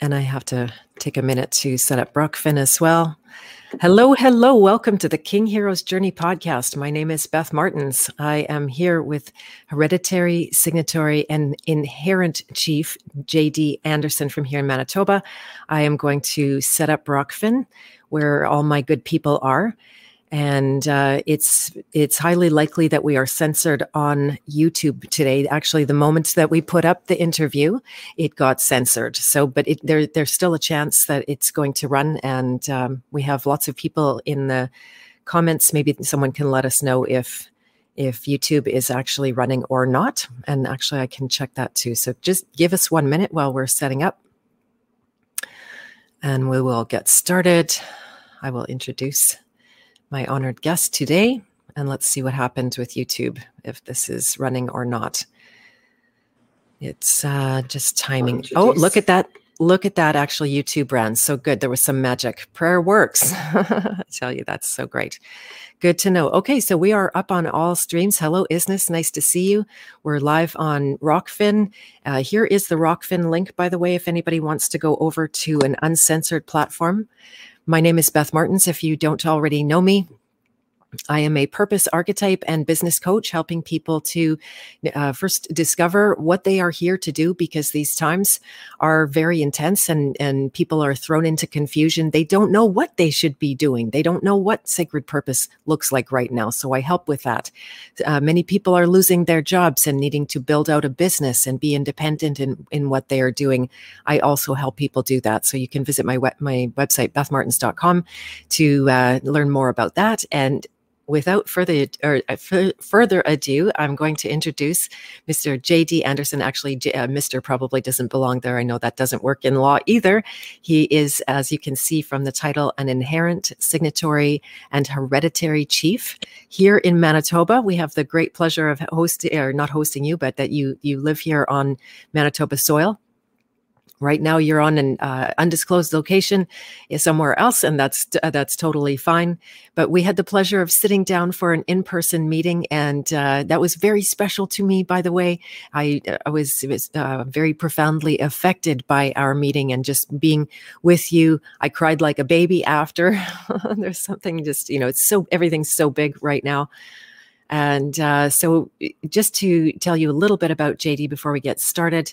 And I have to take a minute to set up Brockfin as well. Hello, hello. Welcome to the King Heroes Journey podcast. My name is Beth Martens. I am here with hereditary, signatory, and inherent chief JD Anderson from here in Manitoba. I am going to set up Brockfin, where all my good people are and uh, it's it's highly likely that we are censored on YouTube today. Actually, the moment that we put up the interview, it got censored. So, but it, there there's still a chance that it's going to run, and um, we have lots of people in the comments. Maybe someone can let us know if if YouTube is actually running or not. And actually, I can check that too. So, just give us one minute while we're setting up, and we will get started. I will introduce my honored guest today. And let's see what happens with YouTube if this is running or not. It's uh, just timing. Oh, look at that. Look at that. Actually, YouTube ran so good. There was some magic. Prayer works. I tell you, that's so great. Good to know. Okay, so we are up on all streams. Hello, Isness. Nice to see you. We're live on Rokfin. Uh, here is the Rokfin link, by the way, if anybody wants to go over to an uncensored platform. My name is Beth Martens. If you don't already know me, I am a purpose archetype and business coach, helping people to uh, first discover what they are here to do because these times are very intense and, and people are thrown into confusion. They don't know what they should be doing, they don't know what sacred purpose looks like right now. So I help with that. Uh, many people are losing their jobs and needing to build out a business and be independent in, in what they are doing. I also help people do that. So you can visit my, web, my website, bethmartens.com, to uh, learn more about that. And without further or uh, further ado, I'm going to introduce Mr. J.D. Anderson. Actually, J, uh, Mr. probably doesn't belong there. I know that doesn't work in law either. He is, as you can see from the title, an inherent signatory and hereditary chief here in Manitoba. We have the great pleasure of hosting, or not hosting you, but that you you live here on Manitoba soil right now you're on an uh, undisclosed location somewhere else and that's uh, that's totally fine. But we had the pleasure of sitting down for an in-person meeting and uh, that was very special to me by the way. I, I was, was uh, very profoundly affected by our meeting and just being with you. I cried like a baby after. There's something just you know it's so everything's so big right now. And uh, so just to tell you a little bit about jd before we get started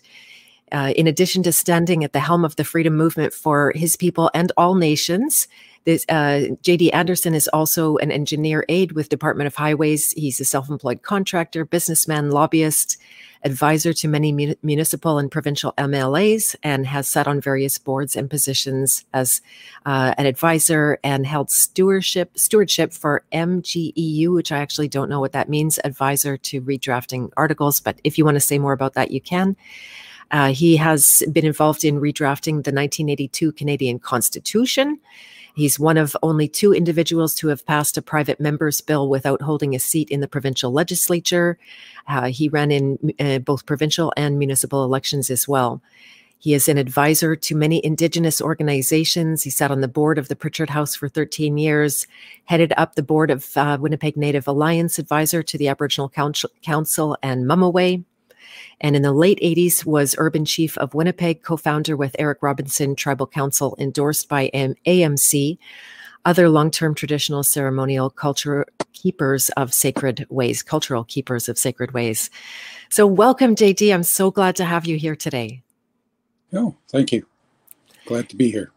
uh, in addition to standing at the helm of the freedom movement for his people and all nations, this, uh, JD Anderson is also an engineer aide with Department of Highways. He's a self-employed contractor, businessman, lobbyist, advisor to many mun- municipal and provincial MLAs, and has sat on various boards and positions as uh, an advisor and held stewardship stewardship for MGEU, which I actually don't know what that means. Advisor to redrafting articles, but if you want to say more about that, you can. Uh, he has been involved in redrafting the 1982 Canadian Constitution. He's one of only two individuals to have passed a private member's bill without holding a seat in the provincial legislature. Uh, he ran in uh, both provincial and municipal elections as well. He is an advisor to many Indigenous organizations. He sat on the board of the Pritchard House for 13 years, headed up the board of uh, Winnipeg Native Alliance advisor to the Aboriginal Council, and Ma Mawi and in the late 80s was urban chief of Winnipeg, co-founder with Eric Robinson Tribal Council, endorsed by AMC, other long-term traditional ceremonial culture keepers of sacred ways, cultural keepers of sacred ways. So welcome, JD. I'm so glad to have you here today. Oh, thank you. Glad to be here.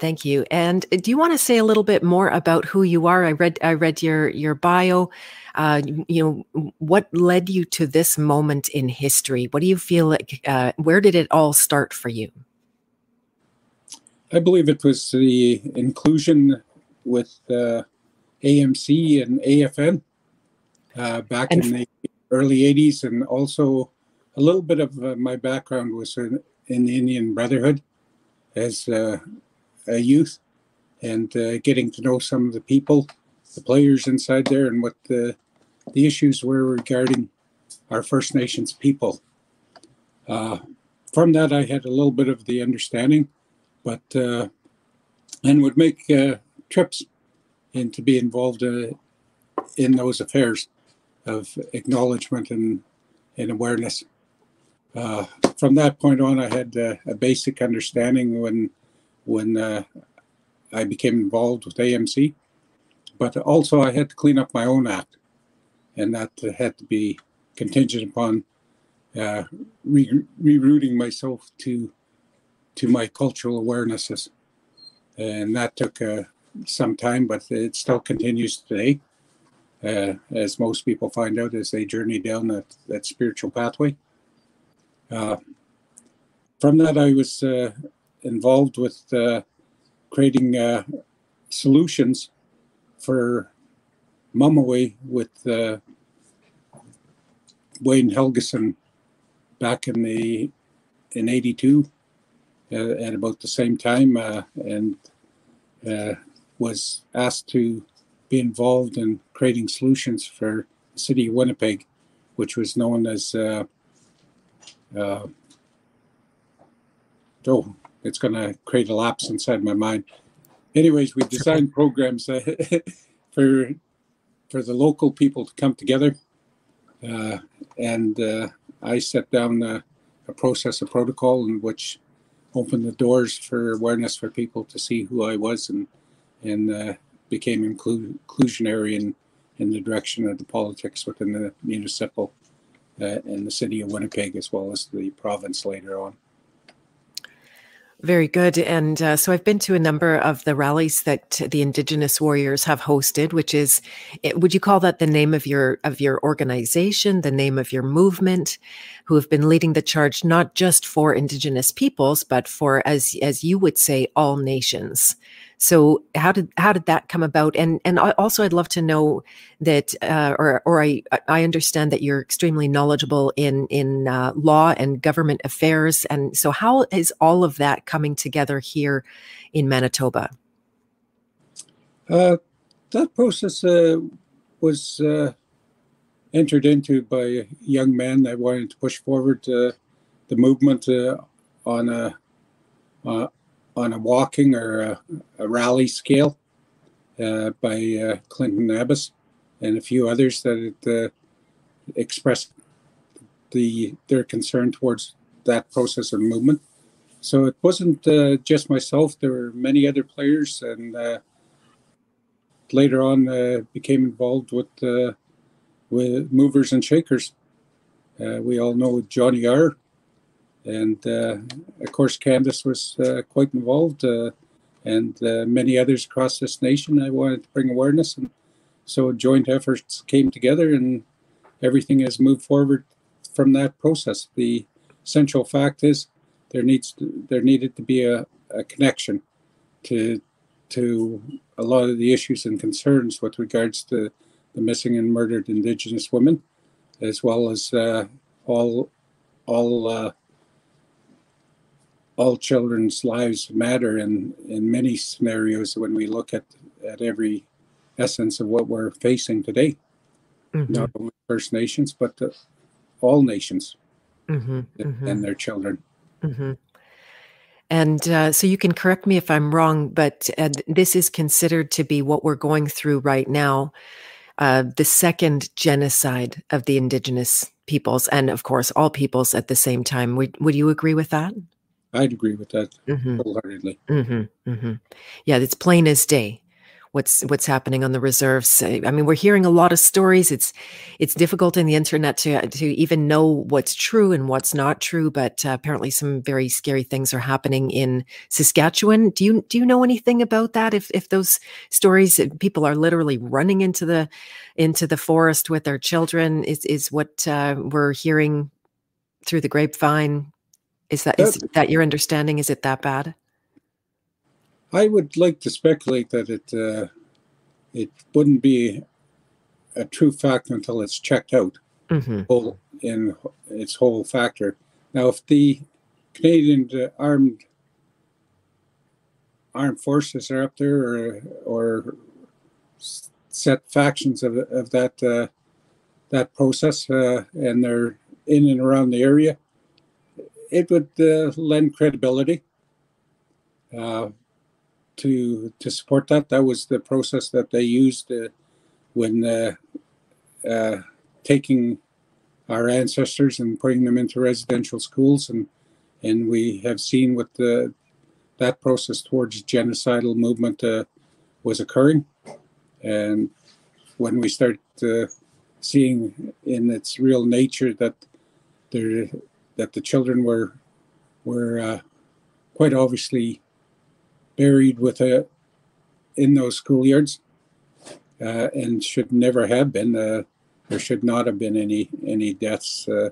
Thank you. And do you want to say a little bit more about who you are? I read I read your your bio. Uh, you know, what led you to this moment in history? What do you feel like? Uh, where did it all start for you? I believe it was the inclusion with uh, AMC and AFN uh, back and in the early 80s, and also a little bit of uh, my background was in, in the Indian Brotherhood as uh, a youth and uh, getting to know some of the people, the players inside there, and what the the issues were regarding our First Nations people. Uh, from that, I had a little bit of the understanding, but uh, and would make uh, trips and to be involved uh, in those affairs of acknowledgement and, and awareness. uh, from that point on, I had uh, a basic understanding when when uh, I became involved with AMC, but also I had to clean up my own act, and that had to be contingent upon uh, re- rerouting myself to to my cultural awarenesses, and that took uh, some time, but it still continues today. Uh, as most people find out as they journey down that, that spiritual pathway. Uh, from that, I was uh, involved with uh, creating uh, solutions for Ma Mawi with uh, Wayne Helgason back in the in '82 at about the same time, and was asked to be involved in creating solutions for the city of Winnipeg, which was known as uh, uh, oh, it's going to create a lapse inside my mind. Anyways, we designed programs uh, for for the local people to come together, uh, and uh, I set down a, a process, a protocol, in which opened the doors for awareness for people to see who I was and and uh, became inclu- inclusionary in, in the direction of the politics within the municipal uh, and the city of Winnipeg, as well as the province later on. Very good. And uh, so I've been to a number of the rallies that the Indigenous Warriors have hosted, which is, eh, would you call that the name of your of your organization, the name of your movement, who have been leading the charge not just for Indigenous peoples, but for, as as you would say, all nations. So how did how did that come about? And and also I'd love to know that, uh, or or I I understand that you're extremely knowledgeable in in uh, law and government affairs. And so how is all of that coming together here in Manitoba? Uh, that process uh, was uh, entered into by a young man that wanted to push forward uh, the movement on a on a walking or a, a rally scale uh, by uh, Clinton Abbas and a few others that uh, expressed the their concern towards that process of movement. So it wasn't uh, just myself. There were many other players, and uh, later on uh, became involved with with movers and shakers. we all know Johnny R and uh, of course Candace was uh, quite involved, uh, and many others across this nation. I wanted to bring awareness, and so joint efforts came together, and everything has moved forward from that process. The central fact is there needs to, there needed to be a, a connection to to a lot of the issues and concerns with regards to the missing and murdered Indigenous women, as well as uh, all all uh, all children's lives matter in, in many scenarios when we look at, at every essence of what we're facing today. Mm-hmm. Not only First Nations, but the, all nations mm-hmm. Mm-hmm. and their children. Mm-hmm. And uh, so you can correct me if I'm wrong, but uh, this is considered to be what we're going through right now uh, the second genocide of the indigenous peoples, and of course, all peoples at the same time. Would, would you agree with that? I'd agree with that mm-hmm. wholeheartedly. Mm-hmm, mm-hmm. Yeah, it's plain as day what's what's happening on the reserves. I mean, we're hearing a lot of stories. It's it's difficult in the internet to to even know what's true and what's not true. But uh, apparently, some very scary things are happening in Saskatchewan. Do you do you know anything about that? If if those stories, people are literally running into the into the forest with their children, is is what uh, we're hearing through the grapevine is that is that your understanding? Is it that bad? I would like to speculate that it uh, it wouldn't be a true fact until it's checked out mm-hmm. whole, in its whole factor. Now, if the Canadian uh, armed armed forces are up there, or or set factions of of that uh, that process, uh, and they're in and around the area, it would uh, lend credibility uh, to to support that. That was the process that they used uh, when taking our ancestors and putting them into residential schools, and and we have seen what the that process towards genocidal movement uh, was occurring, and when we start uh, seeing in its real nature that there that the children were were uh, quite obviously buried with a in those schoolyards uh, and should never have been. Uh, there should not have been any any deaths uh,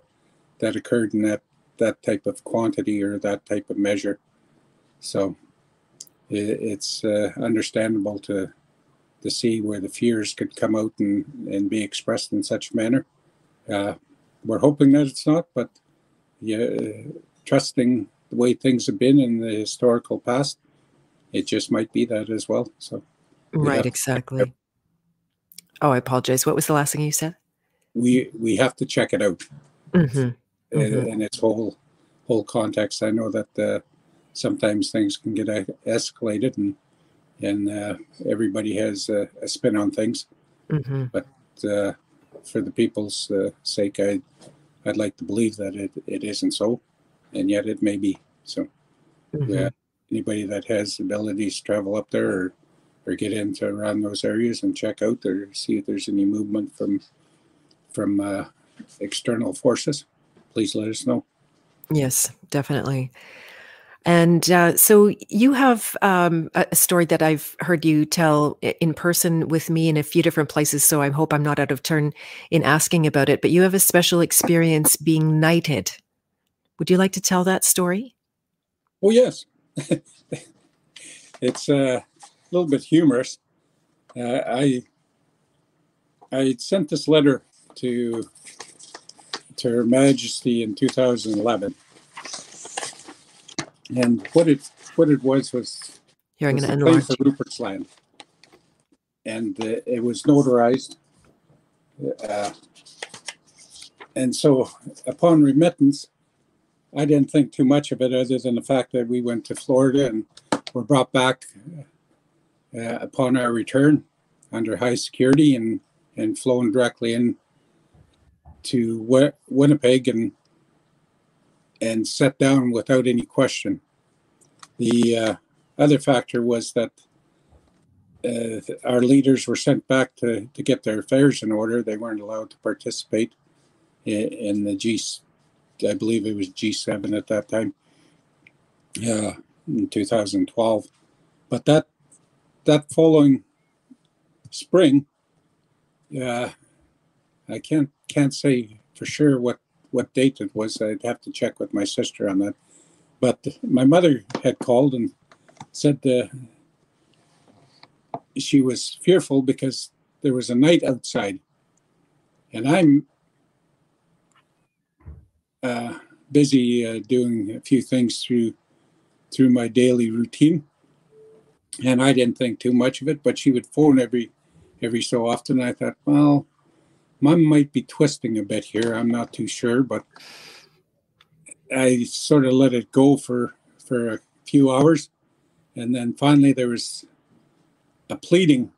that occurred in that that type of quantity or that type of measure. So it, it's uh, understandable to to see where the fears could come out and, and be expressed in such a manner. Uh, we're hoping that it's not, but yeah, trusting the way things have been in the historical past, it just might be that as well. So, right, exactly. Oh, I apologize. What was the last thing you said? We we have to check it out mm-hmm. Mm-hmm. in its whole whole context. I know that uh, sometimes things can get escalated, and and uh, everybody has a, a, spin on things. Mm-hmm. But uh, for the people's uh, sake, I I'd like to believe that it, it isn't so, and yet it may be. So, mm-hmm. yeah, anybody that has abilities to travel up there or or get into around those areas and check out there, see if there's any movement from from uh, external forces, please let us know. Yes, definitely. And uh, so you have um, a story that I've heard you tell in person with me in a few different places. So I hope I'm not out of turn in asking about it. But you have a special experience being knighted. Would you like to tell that story? Oh yes, it's uh, a little bit humorous. Uh, I I sent this letter to to Her Majesty in 2011 and what it what it was was here I'm going to enlarge for Rupert's Land, and uh, it was notarized. Uh, and so, upon remittance, I didn't think too much of it, other than the fact that we went to Florida and were brought back uh, upon our return under high security and and flown directly in to Winnipeg and and sat down without any question. The uh, other factor was that uh, our leaders were sent back to, to get their affairs in order. They weren't allowed to participate in, in the G, I believe it was G7 at that time, uh, in 2012. But that that following spring, uh, I can't can't say for sure what what date it was. I'd have to check with my sister on that. But my mother had called and said uh, she was fearful because there was a knight outside. And I'm uh, busy uh, doing a few things through through my daily routine, and I didn't think too much of it. But she would phone every every so often. I thought, well, Mom might be twisting a bit here. I'm not too sure, but I sort of let it go for for a few hours, and then finally there was a pleading.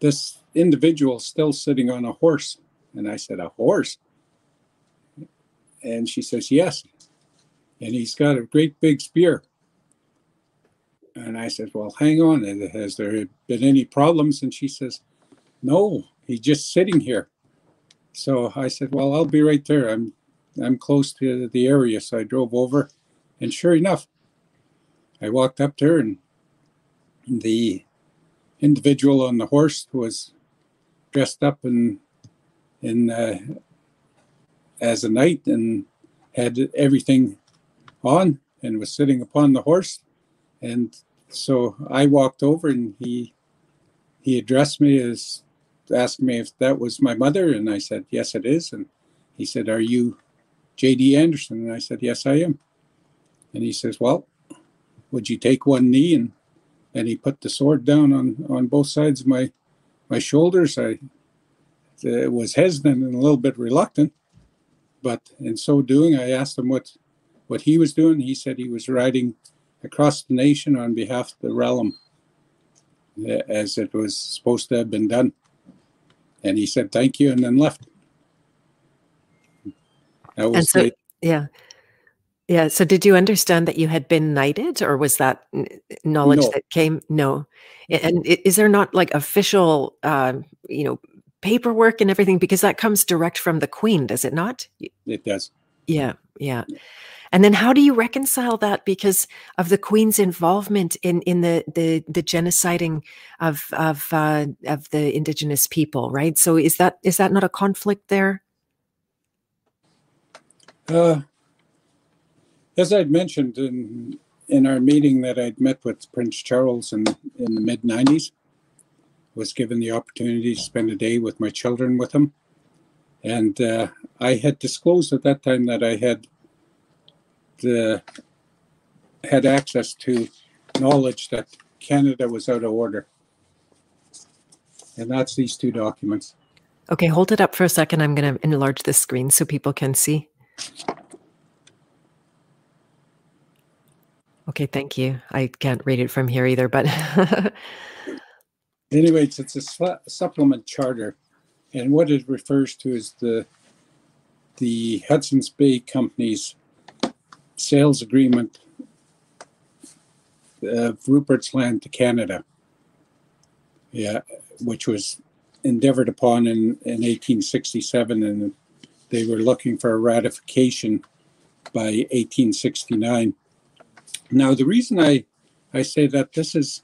This individual still sitting on a horse, and I said, "A horse?" And she says, "Yes," and he's got a great big spear. And I said, "Well, hang on. Has there been any problems?" And she says, "No, he's just sitting here. So I said, well, I'll be right there. I'm I'm close to the area. So I drove over and sure enough, I walked up there and the individual on the horse was dressed up in in uh, as a knight and had everything on and was sitting upon the horse and so I walked over and he he addressed me as asked me if that was my mother, and I said, Yes, it is. And he said, Are you J.D. Anderson? And I said, Yes, I am. And he says, Well, would you take one knee? And and he put the sword down on, on both sides of my my shoulders. I was hesitant and a little bit reluctant, but in so doing, I asked him what what he was doing. He said he was riding across the nation on behalf of the realm, as it was supposed to have been done. And he said, thank you, and then left. That was And so, late. yeah, yeah. So, did you understand that you had been knighted, or was that knowledge No, that came? No. And is there not like official, uh, you know, paperwork and everything? Because that comes direct from the Queen, does it not? It does. Yeah, yeah. And then how do you reconcile that because of the Queen's involvement in in the the the genociding of of uh, of the indigenous people, right? So is that is that not a conflict there? Uh, as I'd mentioned in in our meeting that I'd met with Prince Charles in in the mid '90s, was given the opportunity to spend a day with my children with him, and uh, I had disclosed at that time that I had Uh, had access to knowledge that Canada was out of order, and that's these two documents. Okay, hold it up for a second. I'm going to enlarge the screen so people can see. Okay, thank you. I can't read it from here either, but Anyways, it's a su- supplement charter, and what it refers to is the the Hudson's Bay Company's sales agreement of Rupert's Land to Canada. Yeah, which was endeavored upon in, in 1867, and they were looking for a ratification by 1869. Now, the reason I I say that this is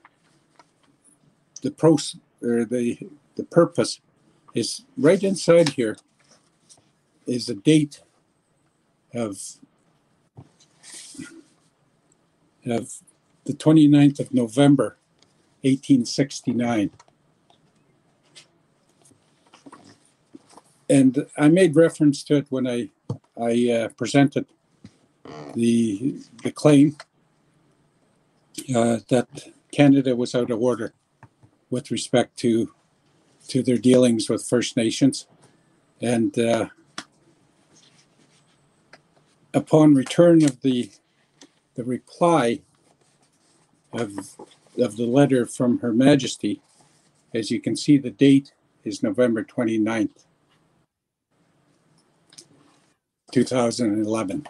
the pros or the the purpose is right inside here is a date of of the 29th of November 1869 and I made reference to it when I I uh, presented the the claim uh, that Canada was out of order with respect to to their dealings with First Nations, and uh, upon return of the the reply of of the letter from Her Majesty, as you can see, the date is November 29th, 2011,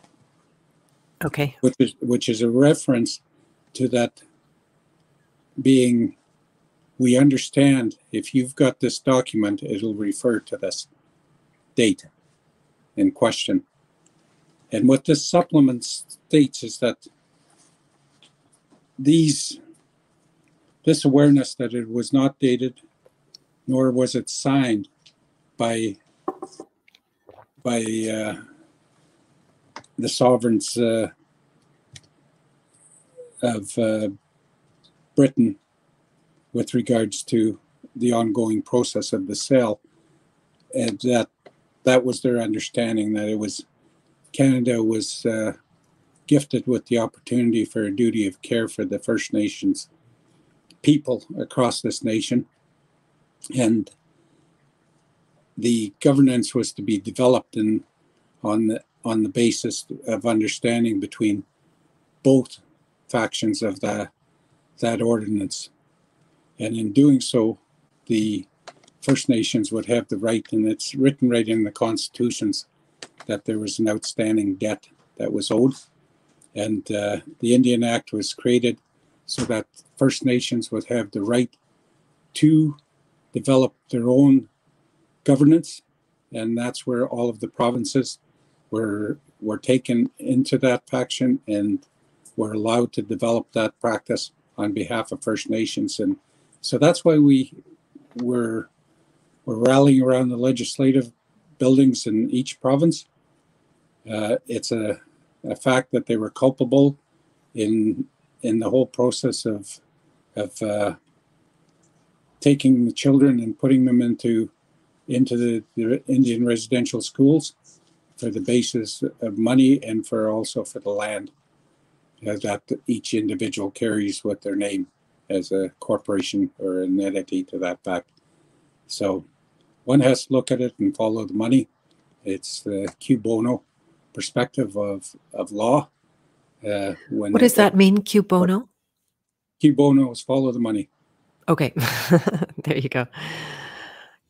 okay. which is which is a reference to that being we understand if you've got this document, it'll refer to this date in question. And what this supplement states is that these, this awareness that it was not dated, nor was it signed by by uh, the sovereigns uh, of uh, Britain with regards to the ongoing process of the sale, and that that was their understanding that it was Canada was uh, gifted with the opportunity for a duty of care for the First Nations people across this nation, and the governance was to be developed in on the on the basis of understanding between both factions of that that ordinance and in doing so, the First Nations would have the right, and it's written right in the constitutions, that there was an outstanding debt that was owed. And uh, the Indian Act was created so that First Nations would have the right to develop their own governance. And that's where all of the provinces were, were taken into that faction and were allowed to develop that practice on behalf of First Nations. And so that's why we were we're rallying around the legislative buildings in each province. Uh, it's a, a fact that they were culpable in in the whole process of of uh, taking the children and putting them into into the, the Indian residential schools for the basis of money and for also for the land uh, that each individual carries with their name as a corporation or an entity to that fact. So one has to look at it and follow the money. It's the Cui bono perspective of, of law. Uh, when What does that mean, Cui bono? Cui bono is follow the money. Okay, there you go.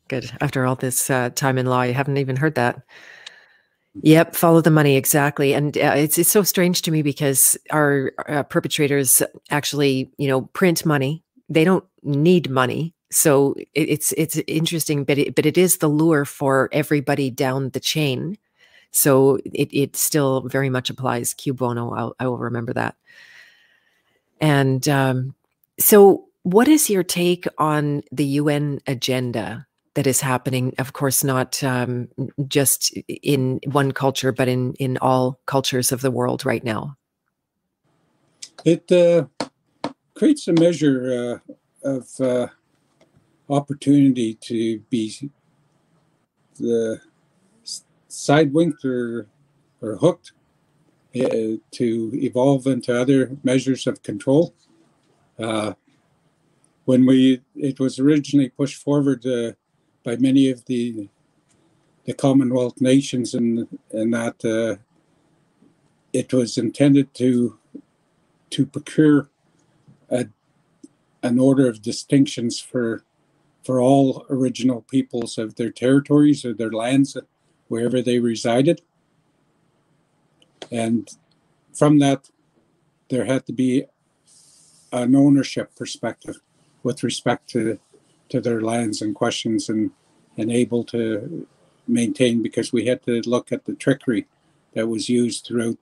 Good. After all this uh, time in law, you haven't even heard that. Yep, follow the money exactly, and uh, it's it's so strange to me because our uh, perpetrators actually, you know, print money. They don't need money, so it, it's it's interesting, but it, but it is the lure for everybody down the chain. So it it still very much applies. Cui bono, I'll, I will remember that. And um, so, what is your take on the UN agenda? that is happening of course not um, just in one culture but in in all cultures of the world right now it uh, creates a measure uh, of uh, opportunity to be the sidewinked or, or hooked uh, to evolve into other measures of control. Uh, when we it was originally pushed forward uh, by many of the the Commonwealth nations, and and that uh, it was intended to to procure a, an order of distinctions for for all original peoples of their territories or their lands wherever they resided. And from that there had to be an ownership perspective with respect to to their lands and questions and and able to maintain because we had to look at the trickery that was used throughout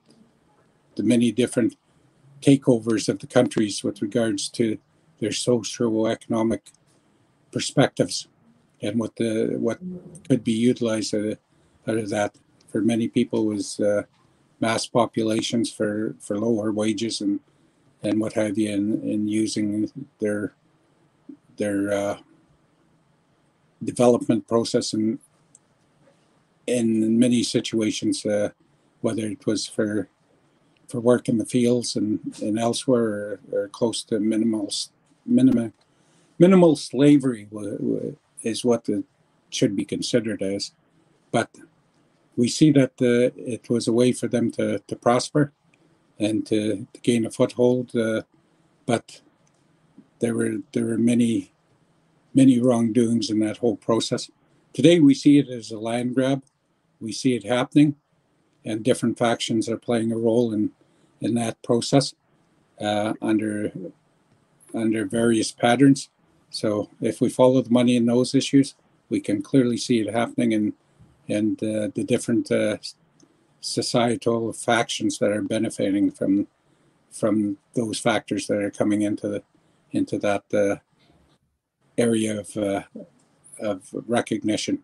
the many different takeovers of the countries with regards to their socio-economic perspectives and what the what could be utilized out of, that for many people was uh, mass populations for for lower wages and and what have you in, in using their their uh, development process and in many situations, uh, whether it was for for work in the fields and, and elsewhere or, or close to minimal minimal minimal slavery is what it should be considered as. But we see that uh, it was a way for them to, to prosper and to, to gain a foothold. Uh, but there were there were many many wrongdoings in that whole process. Today, we see it as a land grab. We see it happening, and different factions are playing a role in in that process uh, under under various patterns. So, if we follow the money in those issues, we can clearly see it happening, and and uh, the different uh, societal factions that are benefiting from from those factors that are coming into the into that uh, area of uh, of recognition.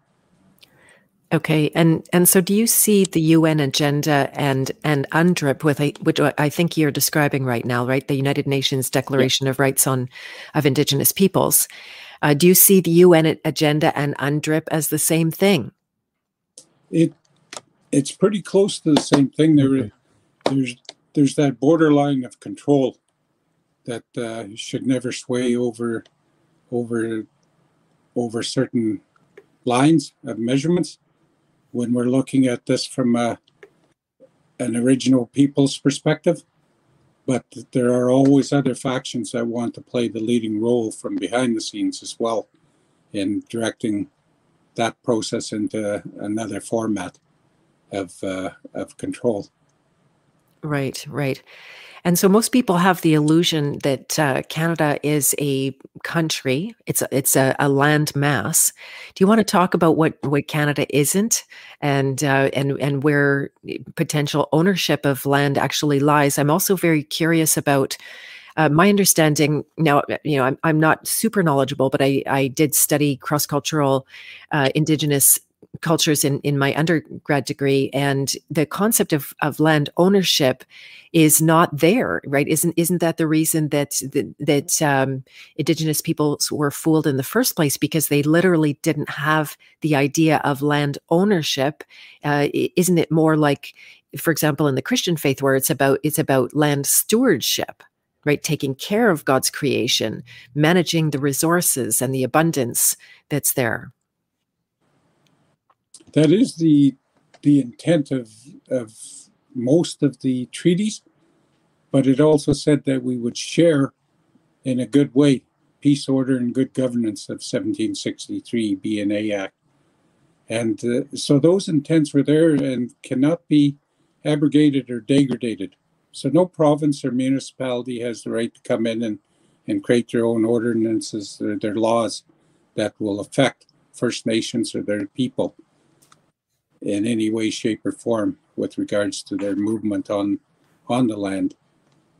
Okay, and and so do you see the UN agenda and and UNDRIP with a, which I think you're describing right now, right? The United Nations Declaration yeah. of Rights on of Indigenous Peoples. Uh, do you see the UN agenda and UNDRIP as the same thing? It it's pretty close to the same thing. There, there's there's that borderline of control that uh, should never sway over over over certain lines of measurements when we're looking at this from a, an original people's perspective. But there are always other factions that want to play the leading role from behind the scenes as well in directing that process into another format of uh, of control. Right, right. And so most people have the illusion that uh, Canada is a country. It's a, it's a, a, land mass. Do you want to talk about what, what Canada isn't and uh, and and where potential ownership of land actually lies? I'm also very curious about. Uh, my understanding now, you know, I'm, I'm not super knowledgeable, but I, I did study cross cultural uh, Indigenous cultures in, in my undergrad degree and the concept of, of land ownership is not there right? Isn't isn't that the reason that that, that um, indigenous peoples were fooled in the first place? Because they literally didn't have the idea of land ownership. Uh, isn't it more like for example in the christian faith where it's about it's about land stewardship right taking care of god's creation managing the resources and the abundance that's there that is the the intent of of most of the treaties, but it also said that we would share in a good way peace, order, and good governance of 1763 BNA Act. And uh, so those intents were there and cannot be abrogated or degraded. So no province or municipality has the right to come in and, and create their own ordinances or their laws that will affect First Nations or their people in any way, shape, or form with regards to their movement on on the land.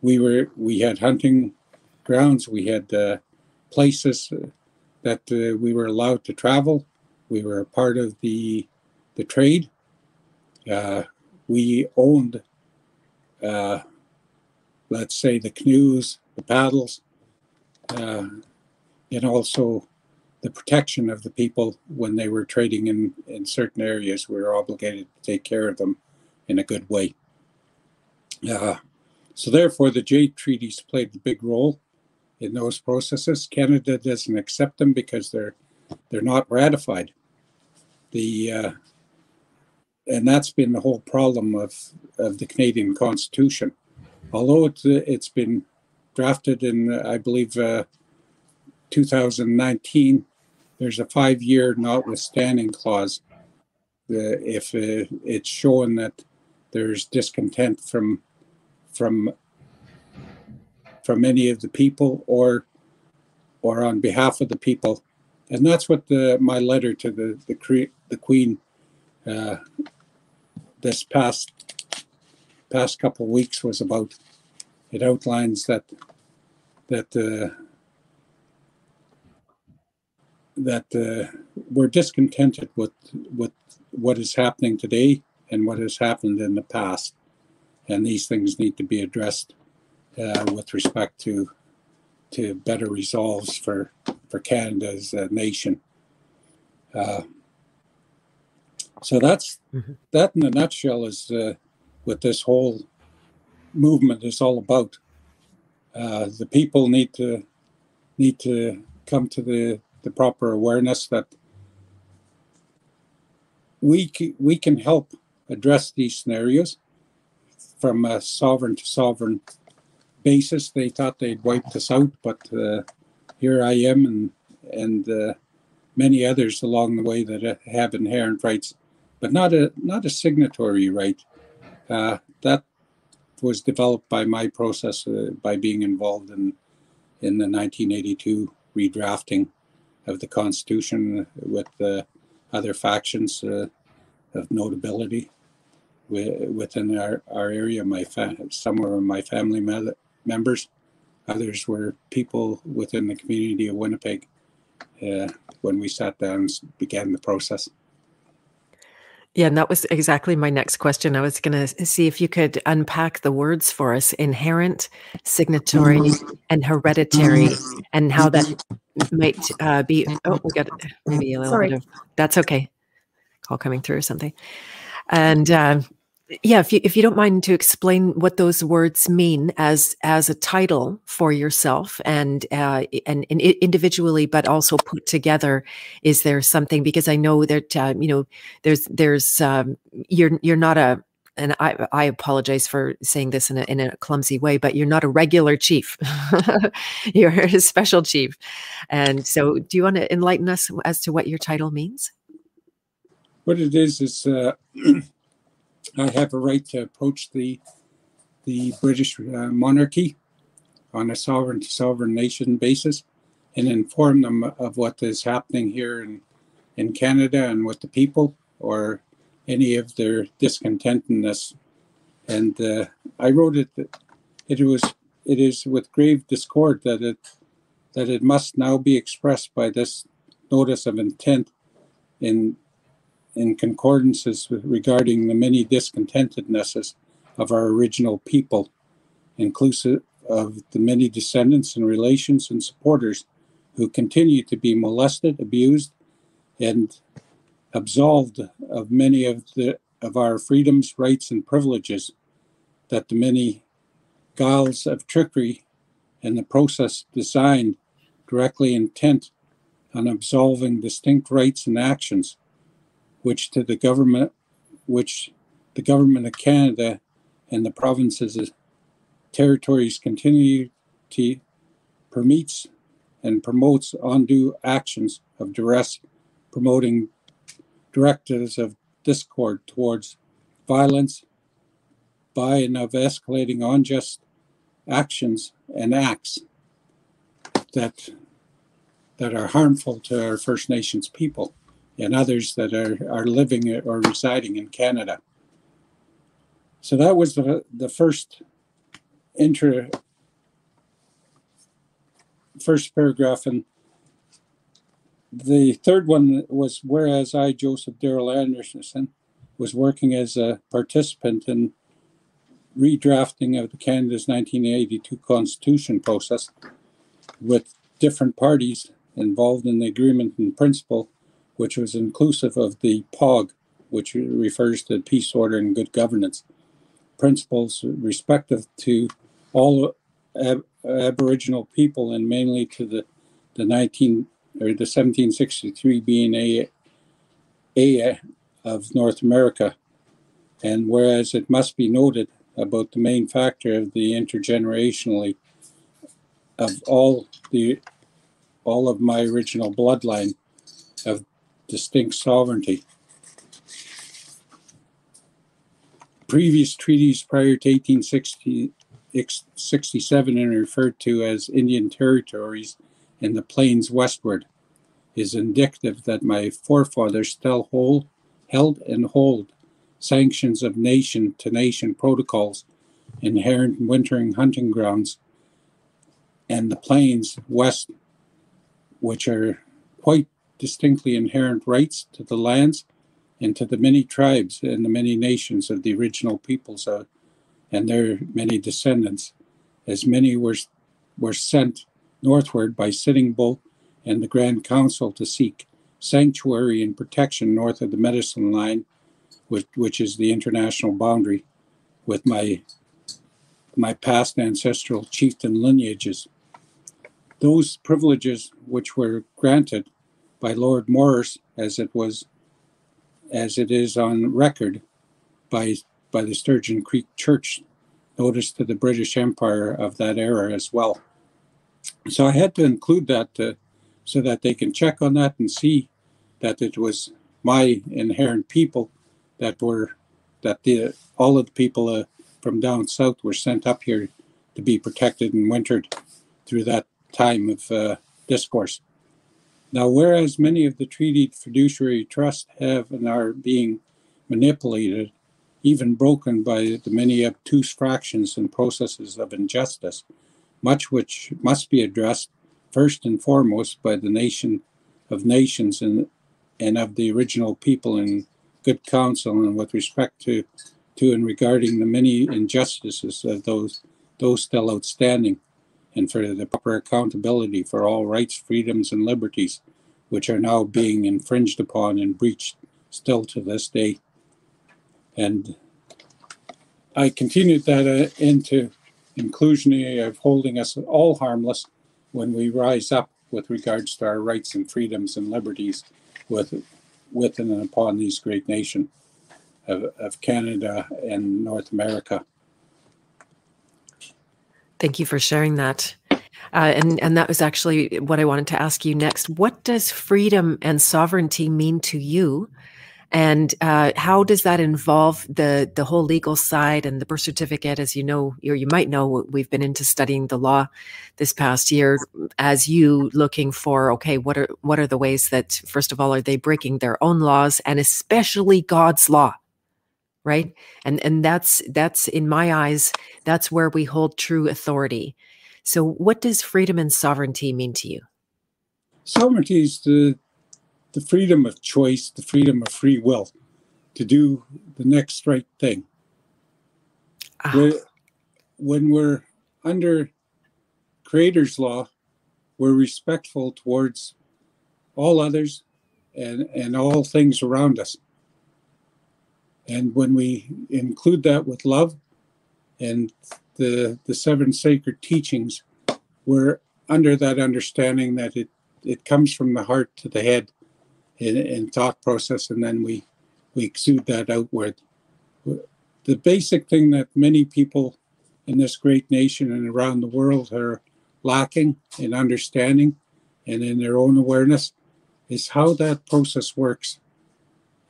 We were we had hunting grounds, we had uh, places that uh, we were allowed to travel. We were a part of the the trade. Uh, we owned, uh, let's say, the canoes, the paddles, uh, and also the protection of the people when they were trading in, in certain areas. We were obligated to take care of them in a good way. Uh, so, therefore, the Jade treaties played a big role in those processes. Canada doesn't accept them because they're they're not ratified. The uh, and that's been the whole problem of of the Canadian Constitution. Although it's it's been drafted in, I believe, uh, 2019 there's a five year notwithstanding clause. The, if uh, it's shown that there's discontent from from from any of the people or or on behalf of the people, and that's what the my letter to the the, the Queen uh, this past past couple weeks was about. It outlines that that uh, that uh, we're discontented with with what is happening today and what has happened in the past, and these things need to be addressed uh, with respect to to better resolves for for Canada as a nation. So that's mm-hmm. that in a nutshell is uh, what this whole movement is all about. Uh, the people need to need to come to the the proper awareness that we we can help address these scenarios from a sovereign to sovereign basis. They thought they'd wiped us out, but uh, here I am, and and uh, many others along the way that have inherent rights, but not a not a signatory right. Uh, that was developed by my process uh, by being involved in in the 1982 redrafting of the Constitution with the other factions uh, of notability within our, our area. My fa- some were my family me- members, others were people within the community of Winnipeg. Uh, when we sat down and began the process. Yeah, and that was exactly my next question. I was going to see if you could unpack the words for us inherent, signatory, and hereditary, and how that might uh, be. Oh, we got maybe a little Sorry. bit of that's okay. Call coming through or something. And uh, yeah if you if you don't mind to explain what those words mean as as a title for yourself and uh, and, and individually but also put together is there something because i know that uh, you know there's there's um, you're you're not a and I, I apologize for saying this in a, in a clumsy way, but you're not a regular chief. you're a special chief. And so, do you want to enlighten us as to what your title means? What it is is uh, I have a right to approach the the British uh, monarchy on a sovereign to sovereign nation basis and inform them of what is happening here in, in Canada and with the people or any of their discontentedness. And uh, I wrote it it was it is with grave discord that it that it must now be expressed by this notice of intent in in concordances regarding the many discontentednesses of our original people, inclusive of the many descendants and relations and supporters who continue to be molested, abused, and absolved of many of the of our freedoms, rights, and privileges that the many guiles of trickery and the process designed directly intent on absolving distinct rights and actions which to the government, which the government of Canada and the provinces territories continue to permits and promotes undue actions of duress, promoting directives of discord towards violence by and of escalating unjust actions and acts that that are harmful to our First Nations people and others that are, are living or residing in Canada. So that was the, the first intro, first paragraph. And the third one was whereas I, Joseph Darrell Anderson, was working as a participant in redrafting of the Canada's 1982 Constitution process with different parties involved in the agreement in principle, which was inclusive of the POG, which refers to peace, order, and good governance principles respective to all ab- Aboriginal people and mainly to the the 19 or the 1763 BNA A of North America. And whereas it must be noted about the main factor of the intergenerationally of all the all of my original bloodline of distinct sovereignty. Previous treaties prior to 1867 and referred to as Indian territories in the plains westward is indicative that my forefathers still hold, held and hold sanctions of nation to nation protocols inherent in wintering hunting grounds and the plains west which are quite distinctly inherent rights to the lands and to the many tribes and the many nations of the original peoples uh, and their many descendants, as many were, were sent northward by Sitting Bull and the Grand Council to seek sanctuary and protection north of the Medicine Line, which, which is the international boundary with my my past ancestral chieftain lineages. Those privileges which were granted by Lord Morris, as it was, as it is on record by by the Sturgeon Creek Church, notice to the British Empire of that era as well. So I had to include that to, so that they can check on that and see that it was my inherent people that were that the all of the people uh, from down south were sent up here to be protected and wintered through that time of uh, discourse. Now, whereas many of the treated fiduciary trusts have and are being manipulated, even broken by the many obtuse fractions and processes of injustice, much which must be addressed first and foremost by the nation of nations and, and of the original people in good counsel and with respect to, to and regarding the many injustices of those, those still outstanding and for the proper accountability for all rights, freedoms, and liberties which are now being infringed upon and breached still to this day. And I continued that uh, into inclusionary of holding us all harmless when we rise up with regards to our rights and freedoms and liberties with, within and upon these great nations of, of Canada and North America. Thank you for sharing that. Uh, and and that was actually what I wanted to ask you next. What does freedom and sovereignty mean to you? And uh, how does that involve the the whole legal side and the birth certificate? As you know, or you might know, we've been into studying the law this past year. As you looking for, okay, what are what are the ways that first of all are they breaking their own laws and especially God's law? Right? And and that's that's in my eyes that's where we hold true authority. So what does freedom and sovereignty mean to you? Sovereignty is the the freedom of choice the freedom of free will to do the next right thing. Oh. when we're under creator's law we're respectful towards all others and and all things around us and when we include that with love and the, the seven sacred teachings, we're under that understanding that it, it comes from the heart to the head in, in thought process, and then we, we exude that outward. The basic thing that many people in this great nation and around the world are lacking in understanding and in their own awareness is how that process works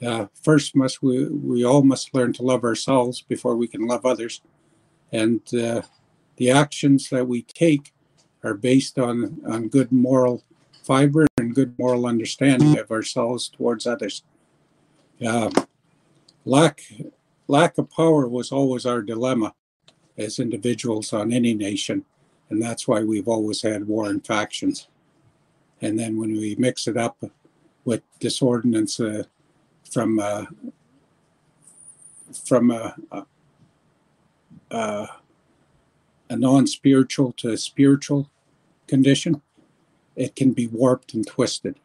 uh, first must we we all must learn to love ourselves before we can love others, and uh, the actions that we take are based on on good moral fiber and good moral understanding of ourselves towards others. Uh, lack lack of power was always our dilemma as individuals on any nation, and that's why we've always had war and factions. And then when we mix it up with disordinance uh, from uh, from a, a, a non-spiritual to a spiritual condition, it can be warped and twisted.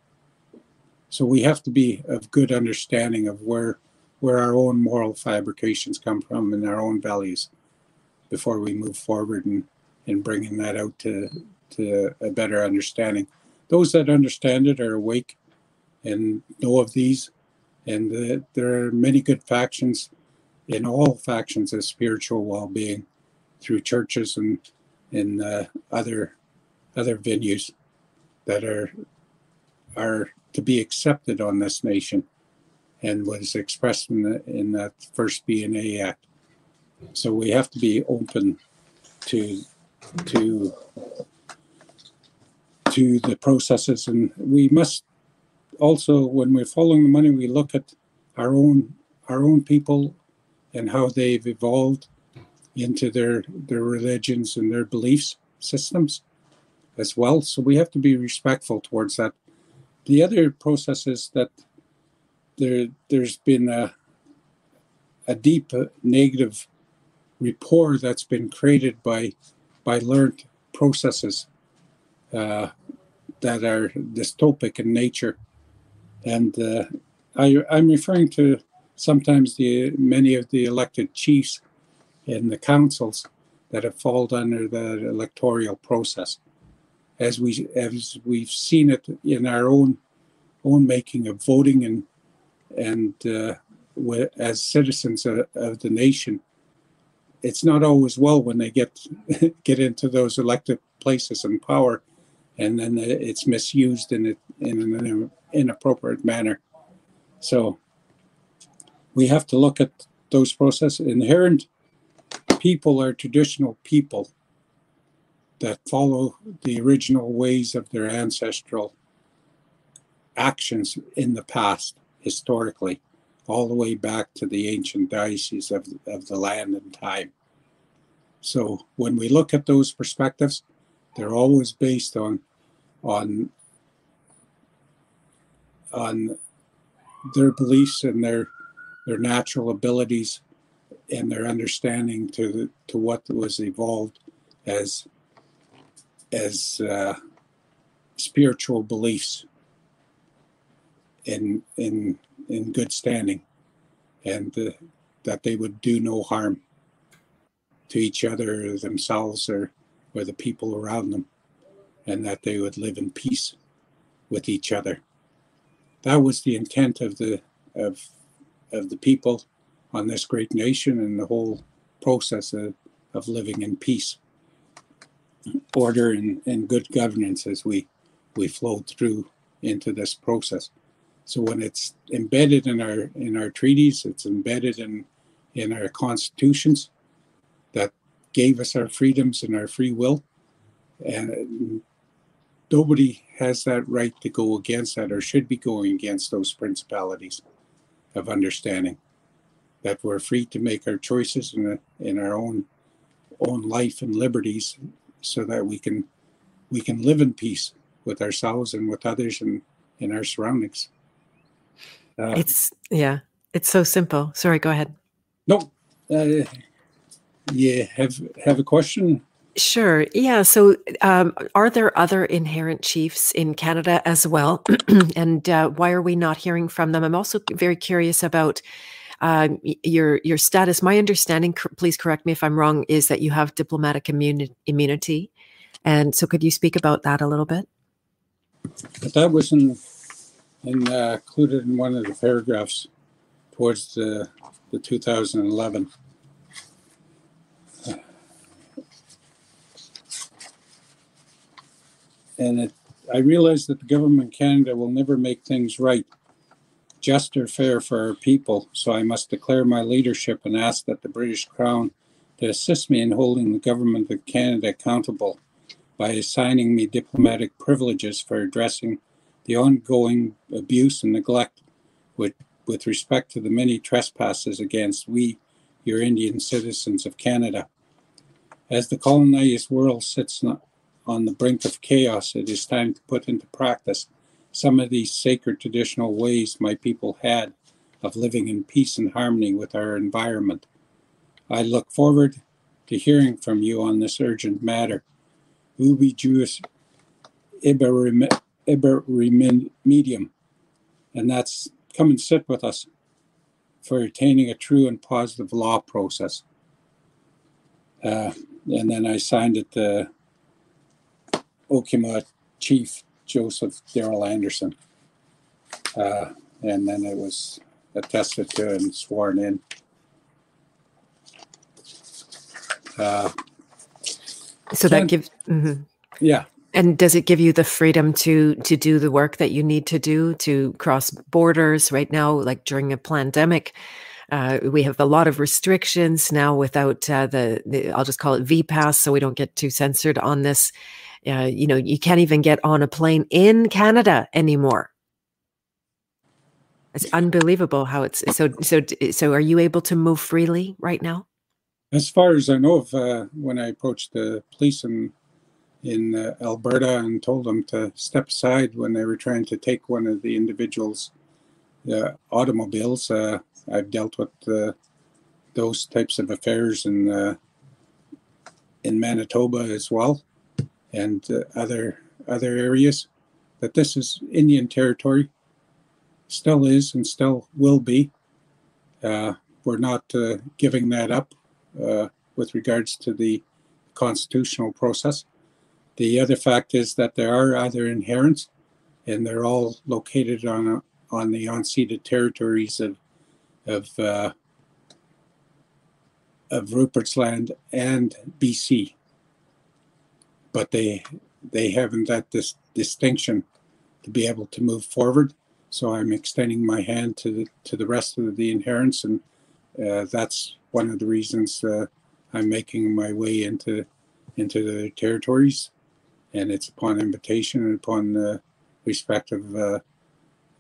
So we have to be of good understanding of where where our own moral fabrications come from and our own values before we move forward and in bringing that out to to a better understanding. Those that understand it are awake and know of these, and there are many good factions in all factions of spiritual well-being through churches and in uh, other other venues that are are to be accepted on this nation and was expressed in, the, in that first BNA Act. So we have to be open to to to the processes, and we must also, when we're following the money, we look at our own our own people and how they've evolved into their their religions and their beliefs systems as well. So we have to be respectful towards that. The other process is that there there's been a a deep uh, negative rapport that's been created by by learned processes uh, that are dystopic in nature, and uh, I, I'm referring to sometimes the many of the elected chiefs in the councils that have fallen under the electoral process, as we as we've seen it in our own own making of voting and and uh, as citizens of, of, the nation, it's not always well when they get get into those elected places and power, and then it's misused in it in an inappropriate manner. So we have to look at those processes. Inherent people are traditional people that follow the original ways of their ancestral actions in the past historically, all the way back to the ancient diocese of, of the land and time. So when we look at those perspectives, they're always based on on on their beliefs and their their natural abilities and their understanding to to what was evolved as as uh, spiritual beliefs in in in good standing, and uh, that they would do no harm to each other, themselves, or or the people around them, and that they would live in peace with each other. That was the intent of the of of the people on this great nation and the whole process of, of living in peace, order, and, and good governance as we we flowed through into this process. So when it's embedded in our in our treaties, it's embedded in in our constitutions that gave us our freedoms and our free will, and nobody has that right to go against that or should be going against those principalities of understanding that we're free to make our choices in, in our own own life and liberties so that we can we can live in peace with ourselves and with others and in our surroundings uh, it's yeah, it's so simple. Sorry, go ahead. No, uh, yeah, have have a question. Sure. Yeah. So, um, are there other inherent chiefs in Canada as well? and uh, why are we not hearing from them? I'm also very curious about uh, your your status. My understanding, please correct me if I'm wrong, is that you have diplomatic immuni- immunity, and so could you speak about that a little bit? But that was in and uh, included in one of the paragraphs towards the, the 2011. And it, I realize that the government of Canada will never make things right just or fair for our people, so I must declare my leadership and ask that the British Crown to assist me in holding the Government of Canada accountable by assigning me diplomatic privileges for addressing the ongoing abuse and neglect with, with respect to the many trespasses against we, your Indian citizens of Canada. As the colonized world sits on the brink of chaos, it is time to put into practice some of these sacred traditional ways my people had of living in peace and harmony with our environment. I look forward to hearing from you on this urgent matter. Ubi Juris Ibi Remedium. And that's come and sit with us for attaining a true and positive law process. Uh, and then I signed it to Okemah Chief Joseph Daryl Anderson. Uh, and then it was attested to and sworn in. Uh, so that gives, mm-hmm. yeah. And does it give you the freedom to to do the work that you need to do to cross borders right now, like during a pandemic? Uh, we have a lot of restrictions now without uh, the, the, I'll just call it VPass, so we don't get too censored on this. Uh, you know, you can't even get on a plane in Canada anymore. It's unbelievable how it's so. So, so are you able to move freely right now? As far as I know, of uh, when I approached the police in in uh, Alberta and told them to step aside when they were trying to take one of the individuals' uh, automobiles, uh, I've dealt with uh, those types of affairs in in Manitoba as well and uh, other other areas. That this is Indian territory, still is and still will be. Uh, we're not uh, giving that up with regards to the constitutional process. The other fact is that there are other inherents, and they're all located on a, on the unceded territories of of uh, of Rupert's Land and BC but they they haven't that this distinction to be able to move forward. So I'm extending my hand to the to the rest of the inherents, and uh, that's one of the reasons uh, I'm making my way into into the territories, and it's upon invitation and upon the respective uh,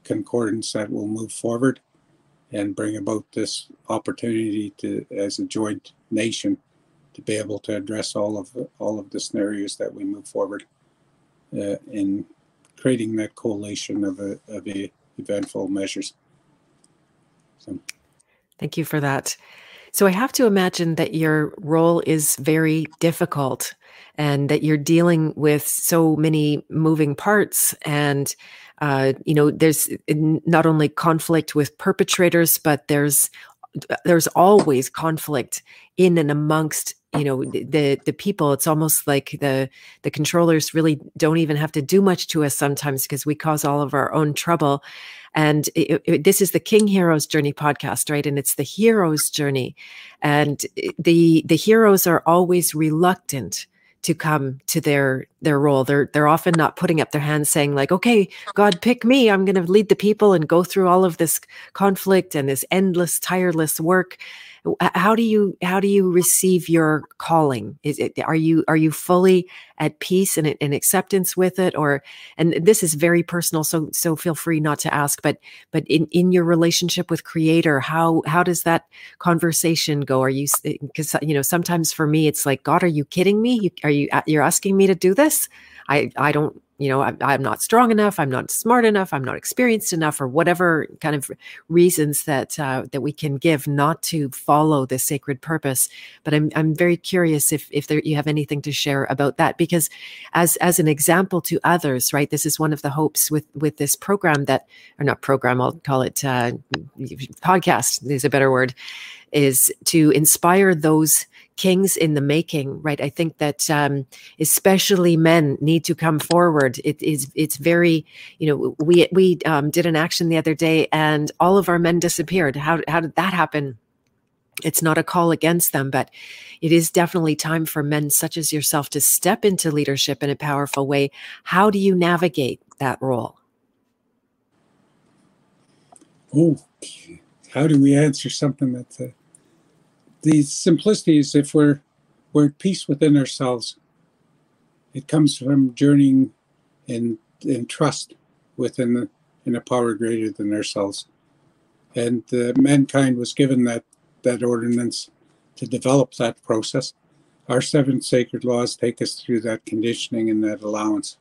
concordance that will move forward and bring about this opportunity to as a joint nation to be able to address all of all of the scenarios that we move forward uh, in creating that coalition of a, of a eventful measures. So. Thank you for that. So I have to imagine that your role is very difficult and that you're dealing with so many moving parts and uh, you know there's not only conflict with perpetrators but there's Uh, there's always conflict in and amongst you know the the people. It's almost like the the controllers really don't even have to do much to us sometimes because we cause all of our own trouble. And it, it, this is the king heroes journey podcast right? And it's the heroes journey. And eh, the the heroes are always reluctant to come to their their role. They're they're often not putting up their hands saying like okay god pick me. I'm going to lead the people and go through all of this conflict and this endless tireless work how do you how do you receive your calling? Is it are you are you fully at peace and in acceptance with it? Or and this is very personal so so feel free not to ask but but in in your relationship with creator how how does that conversation go? Are you because eh, you know sometimes for me it's like god are you kidding me? You, are you you're asking me to do this? I i don't you know I'm, I'm, not strong enough i'm not smart enough i'm not experienced enough or whatever kind of reasons that uh, that we can give not to follow this sacred purpose but i'm i'm very curious if if there, you have anything to share about that because as as an example to others right this is one of the hopes with with this program that or not program i'll call it uh, podcast is a better word is to inspire those kings in the making, right? I think that um, especially men need to come forward. It is it's very you know we we um, did an action the other day and all of our men disappeared. How how did that happen? It's not a call against them, but it is definitely time for men such as yourself to step into leadership in a powerful way. How do you navigate that role? Oh, how do we answer something that uh, the simplicity is if we're we're at peace within ourselves. It comes from journeying in in trust within the, in a power greater than ourselves, and uh, mankind was given that that ordinance to develop that process. Our seven sacred laws take us through that conditioning and that allowance,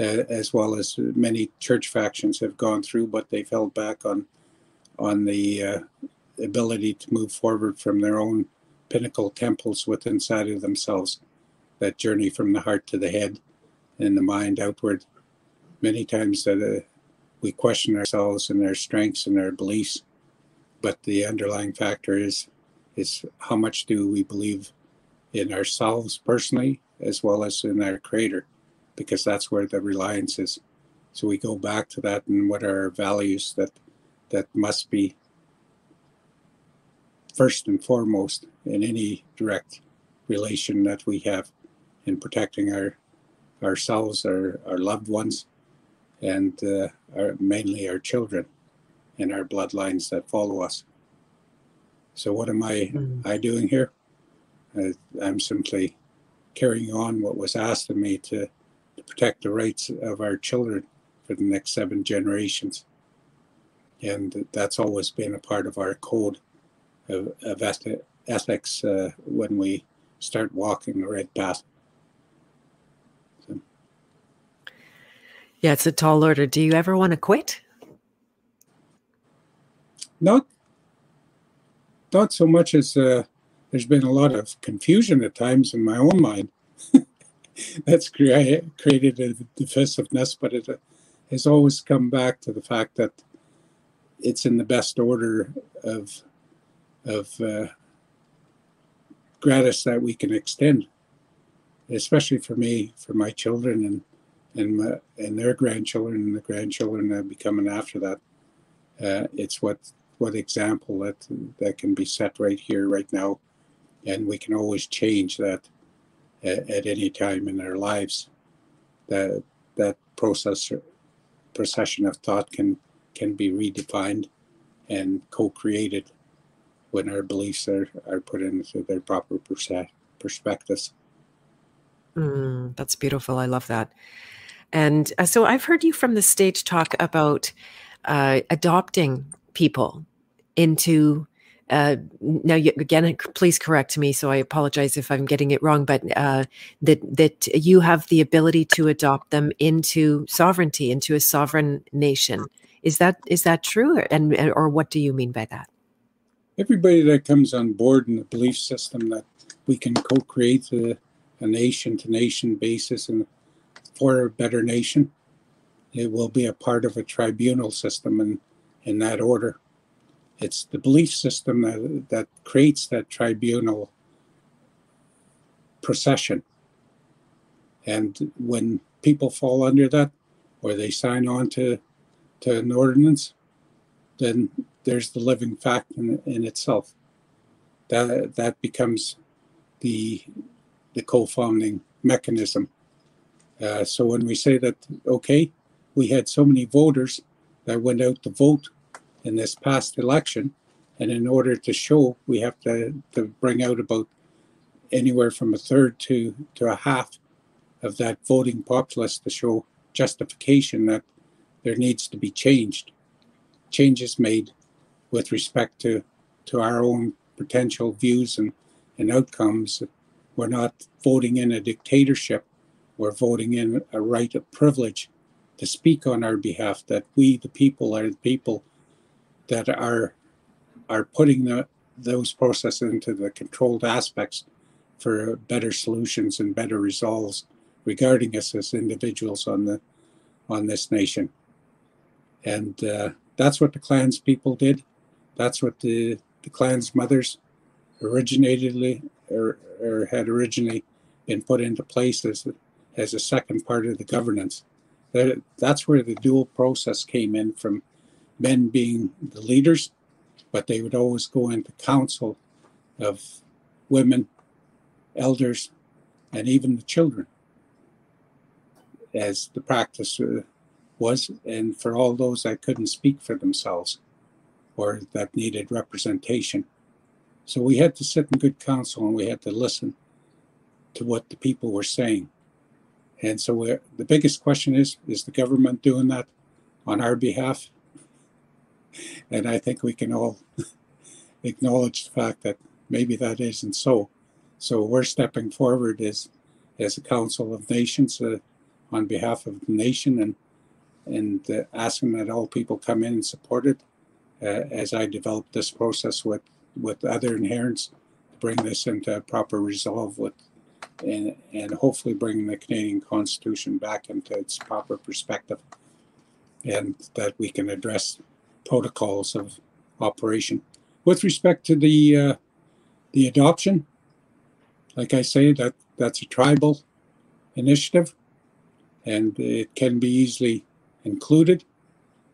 uh, as well as many church factions have gone through, but they've held back on on the uh, ability to move forward from their own pinnacle temples within inside of themselves. That journey from the heart to the head and the mind outward. Many times that uh, we question ourselves and our strengths and our beliefs, but the underlying factor is is how much do we believe in ourselves personally as well as in our creator because that's where the reliance is so we go back to that and what are our values that that must be first and foremost in any direct relation that we have in protecting our ourselves, our, our loved ones, and uh, our, mainly our children and our bloodlines that follow us. So, what am I, mm. I doing here? Uh, I'm simply carrying on what was asked of me to, to protect the rights of our children for the next seven generations. And that's always been a part of our code of, of ethics uh, when we start walking the right path. Yeah, it's a tall order. Do you ever want to quit? Not, not so much as uh, there's been a lot of confusion at times in my own mind. That's crea- created a divisiveness, but it uh, has always come back to the fact that it's in the best order of of uh, gratis that we can extend, especially for me, for my children and and and their grandchildren and the grandchildren that be coming after that. Uh, it's what what example that that can be set right here, right now, and we can always change that at, at any time in our lives. That that process procession of thought can can be redefined and co-created when our beliefs are, are put into their proper perspectives. Mm, that's beautiful. I love that. And uh, so I've heard you from the stage talk about uh, adopting people into. Uh, now, you, again, please correct me. So I apologize if I'm getting it wrong, but uh, that that you have the ability to adopt them into sovereignty, into a sovereign nation. Is that is that true, and or what do you mean by that? everybody that comes on board in the belief system that we can co-create a, a nation to nation basis and for a better nation it will be a part of a tribunal system and in that order it's the belief system that, that creates that tribunal procession and when people fall under that or they sign on to to an ordinance then there's the living fact in, in itself. That that becomes the the co-founding mechanism. Uh, so when we say that, okay, we had so many voters that went out to vote in this past election, and in order to show, we have to, to bring out about anywhere from a third to, to a half of that voting populace to show justification that there needs to be changed, changes made with respect to, to our own potential views and, and outcomes. We're not voting in a dictatorship. We're voting in a right of privilege to speak on our behalf, that we, the people, are the people that are are putting the, those processes into the controlled aspects for better solutions and better resolves regarding us as individuals on the on this nation. And uh, that's what the clans people did. That's what the, the clan's mothers originatedly or, or had originally been put into place as as a second part of the governance. That, that's where the dual process came in from men being the leaders, but they would always go into council of women, elders, and even the children, as the practice uh, was, and for all those that couldn't speak for themselves or that needed representation. So we had to sit in good council and we had to listen to what the people were saying. And so the biggest question is is the government doing that on our behalf? And I think we can all acknowledge the fact that maybe that isn't so. So we're stepping forward as as a Council of Nations uh, on behalf of the nation and and uh, asking that all people come in and support it uh, as I develop this process with with other inherents to bring this into proper resolve with and and hopefully bringing the Canadian Constitution back into its proper perspective and that we can address protocols of operation with respect to the uh, the adoption like I say that that's a tribal initiative and it can be easily included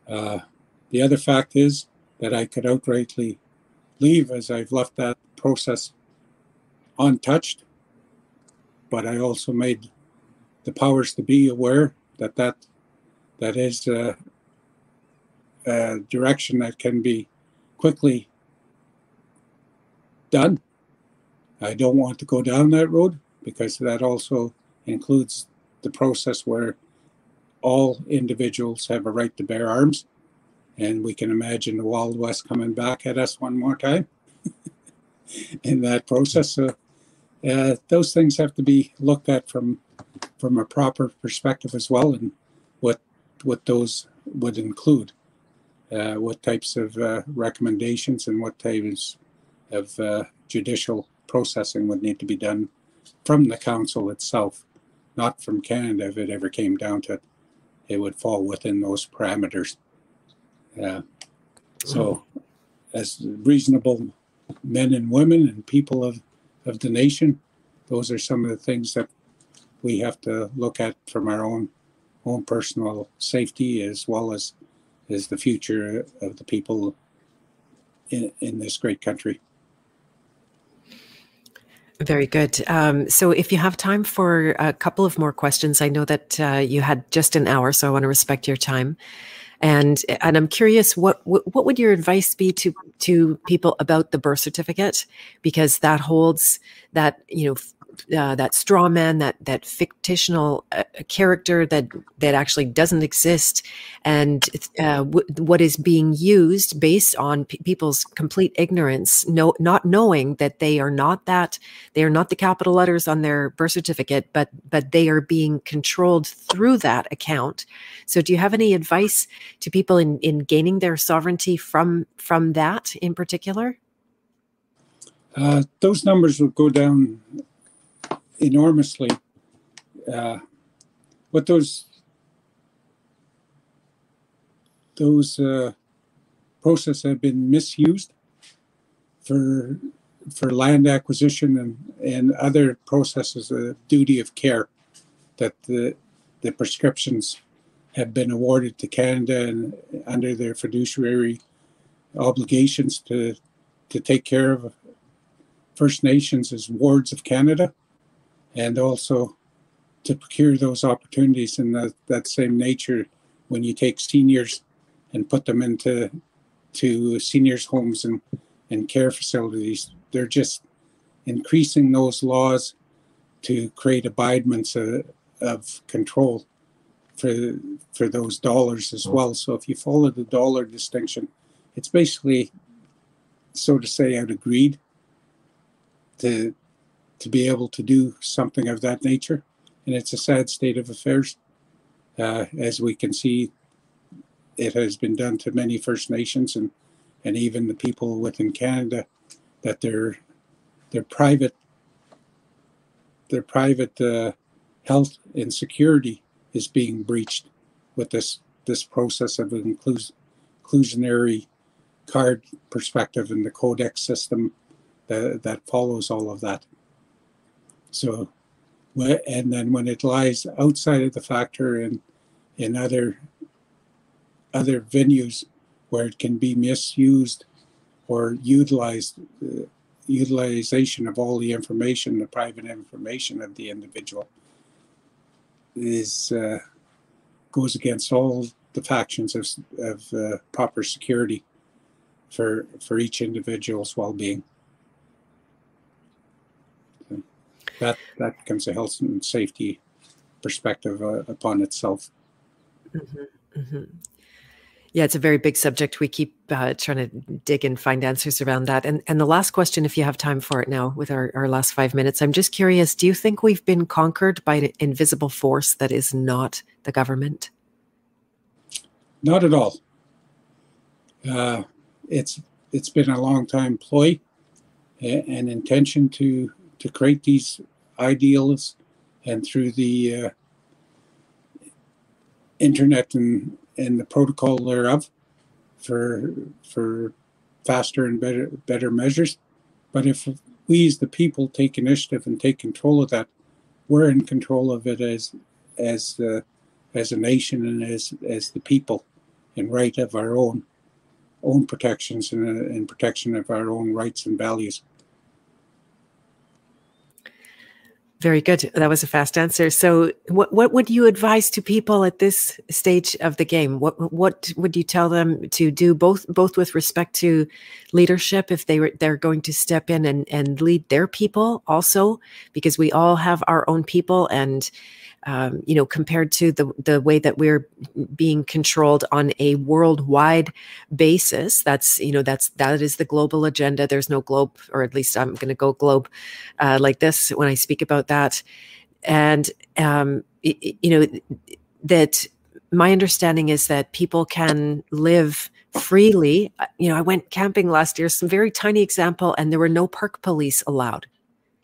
uh, the other fact is that I could outrightly leave as I've left that process untouched. But I also made the powers to be aware that that, that is a, a direction that can be quickly done. I don't want to go down that road because that also includes the process where all individuals have a right to bear arms and we can imagine the Wild West coming back at us one more time in that process. So uh, those things have to be looked at from from a proper perspective as well, and what what those would include, uh, what types of uh, recommendations and what types of uh, judicial processing would need to be done from the council itself, not from Canada if it ever came down to it. It would fall within those parameters. Yeah. So, as reasonable men and women and people of, of the nation, those are some of the things that we have to look at from our own own personal safety as well as as the future of the people in, in this great country. Very good. Um, so, if you have time for a couple of more questions, I know that uh, you had just an hour, so I want to respect your time. And and I'm curious, what what would your advice be to to people about the birth certificate? Because that holds that you know uh, that straw man, that that fictional uh, character that that actually doesn't exist, and uh, w- what is being used based on people's complete ignorance, no, not knowing that they are not that they are not the capital letters on their birth certificate, but but they are being controlled through that account. So, do you have any advice to people in in gaining their sovereignty from from that in particular? Uh, those numbers will go down enormously. Uh, what those those uh, processes have been misused for for land acquisition and, and other processes of duty of care that the the prescriptions have been awarded to Canada and under their fiduciary obligations to to take care of First Nations as wards of Canada and also to procure those opportunities in that, that same nature when you take seniors and put them into to seniors homes and, and care facilities. They're just increasing those laws to create abidements of, of control for for those dollars as mm-hmm. well. So if you follow the dollar distinction it's basically so to say out of greed to to be able to do something of that nature. And it's a sad state of affairs. Uh, as we can see, it has been done to many First Nations and, and even the people within Canada that their their private their private uh, health and security is being breached with this this process of inclus- inclusionary card perspective and the codex system that, that follows all of that. So, and then when it lies outside of the factor and in other other venues where it can be misused or utilized, uh, utilization of all the information, the private information of the individual, is uh, goes against all the factions of, of uh, proper security for for each individual's well-being. So that that becomes a health and safety perspective uh, upon itself. Mm-hmm, mm-hmm. Yeah, it's a very big subject. We keep uh, trying to dig and find answers around that. And and the last question, if you have time for it now, with our, our last five minutes, I'm just curious: Do you think we've been conquered by an invisible force that is not the government? Not at all. Uh, it's it's been a long time ploy and intention to to create these ideals, and through the uh, internet and and the protocol thereof for for faster and better better measures. But if we as the people take initiative and take control of that, we're in control of it as as uh, as a nation and as as the people, and right of our own own protections and, uh, and protection of our own rights and values. Very good. That was a fast answer. So, what what would you advise to people at this stage of the game? What what would you tell them to do both both with respect to leadership if they were they're going to step in and and lead their people also because we all have our own people and um, you know, compared to the the way that we're being controlled on a worldwide basis. That's you know that's that is the global agenda. There's no globe, or at least I'm going to go globe uh, like this when I speak about that. And um, it, you know that my understanding is that people can live freely. Uh, you know, I went camping last year, some very tiny example, and there were no park police allowed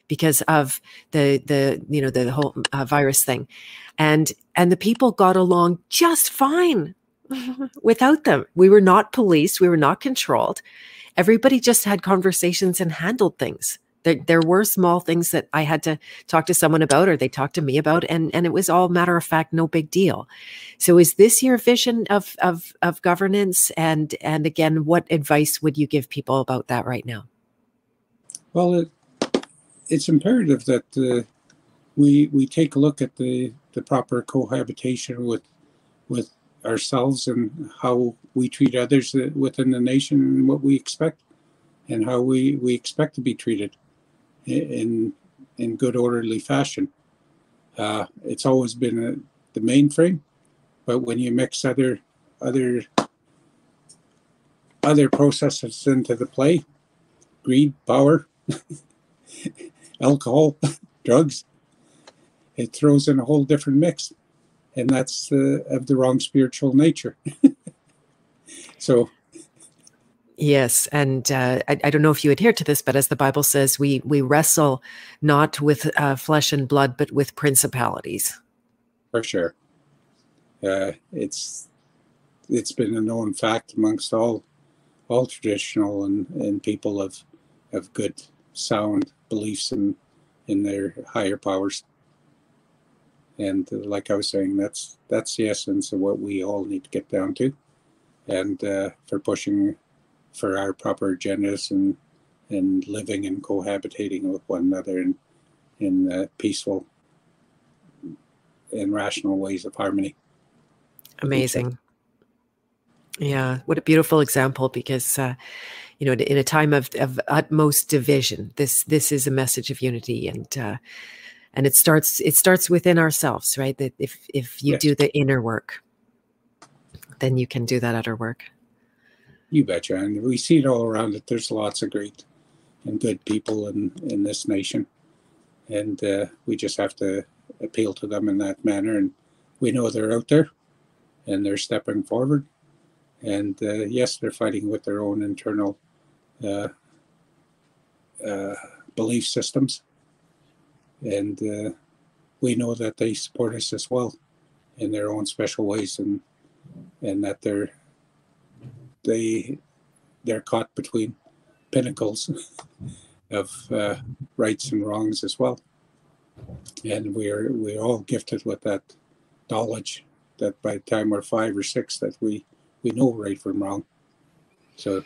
because of the the you know the whole uh, virus thing. And and the people got along just fine without them. We were not policed. We were not controlled. Everybody just had conversations and handled things. There, there were small things that i had to talk to someone about or they talked to me about and and it was all matter of fact no big deal. So is this your vision of of of governance? And and again what advice would you give people about that right now? Well it, it's imperative that uh, we we take a look at the the proper cohabitation with with ourselves and how we treat others uh, within the nation and what we expect and how we we expect to be treated in in good orderly fashion. Uh, it's always been a, the mainframe, but when you mix other other other processes into the play, greed, power, alcohol, drugs. It throws in a whole different mix, and that's uh, of the wrong spiritual nature. so, yes, and uh, I, I, don't know if you adhere to this, but as the Bible says, we we wrestle not with uh, flesh and blood, but with principalities. For sure, uh, it's it's been a known fact amongst all all traditional and, and people of of good sound beliefs in in their higher powers. And uh, like I was saying, that's that's the essence of what we all need to get down to, and uh, for pushing for our proper agendas and and living and cohabitating with one another in in uh, peaceful and rational ways of harmony. Amazing. Yeah, what a beautiful example because uh, you know, in a time of, of utmost division, this this is a message of unity, and uh, and it starts it starts within ourselves, right? That if if you yes. do the inner work, then you can do that outer work. You betcha, and we see it all around That There's lots of great and good people in in this nation, and uh, we just have to appeal to them in that manner. And we know they're out there, and they're stepping forward. And uh, yes, they're fighting with their own internal uh, uh, belief systems, and uh, we know that they support us as well in their own special ways, and and that they're they they're caught between pinnacles of uh, rights and wrongs as well. And we're we're all gifted with that knowledge that by the time we're five or six that we we know right from wrong. So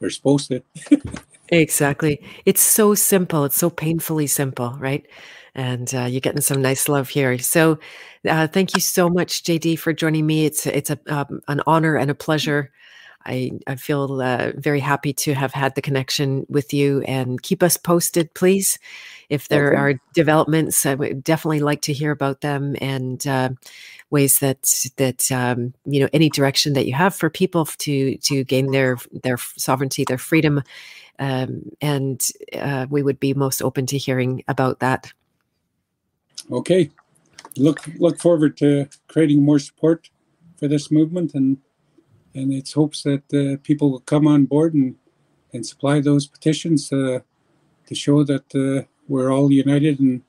we're supposed to. exactly. It's so simple. It's so painfully simple, right? And uh, you're getting some nice love here. So, uh, thank you so much, JD, for joining me. It's it's a um, an honor and a pleasure. I, I feel uh, very happy to have had the connection with you and keep us posted, please. If there okay. are developments, I would definitely like to hear about them and uh, ways that that um, you know any direction that you have for people to to gain their their sovereignty, their freedom, um, and uh, we would be most open to hearing about that. Okay, look look forward to creating more support for this movement and and its hopes that uh, people will come on board and and supply those petitions uh, to show that uh, we're all united and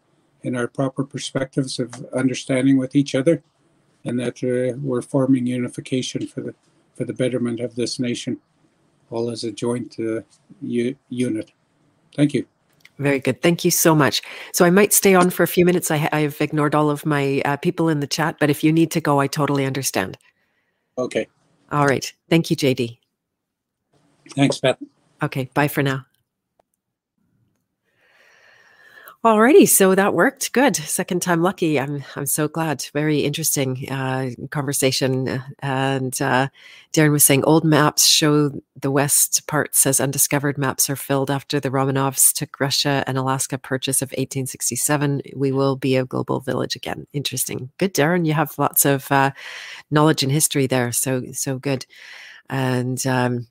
in our proper perspectives of understanding with each other, and that uh, we're forming unification for the for the betterment of this nation, all as a joint uh, u- unit. Thank you. Very good. Thank you so much. So I might stay on for a few minutes. I, have ignored all of my uh, people in the chat, but if you need to go, I totally understand. Okay. All right. Thank you, JD. Thanks, Beth. Okay. Bye for now. Alrighty, so that worked. Good. Second time lucky. I'm I'm so glad. Very interesting uh, conversation. And uh, Darren was saying old maps show the west parts as undiscovered. Maps are filled after the Romanovs took Russia and Alaska purchase of 1867. We will be a global village again. Interesting. Good, Darren. You have lots of uh, knowledge and history there. So so good. And um,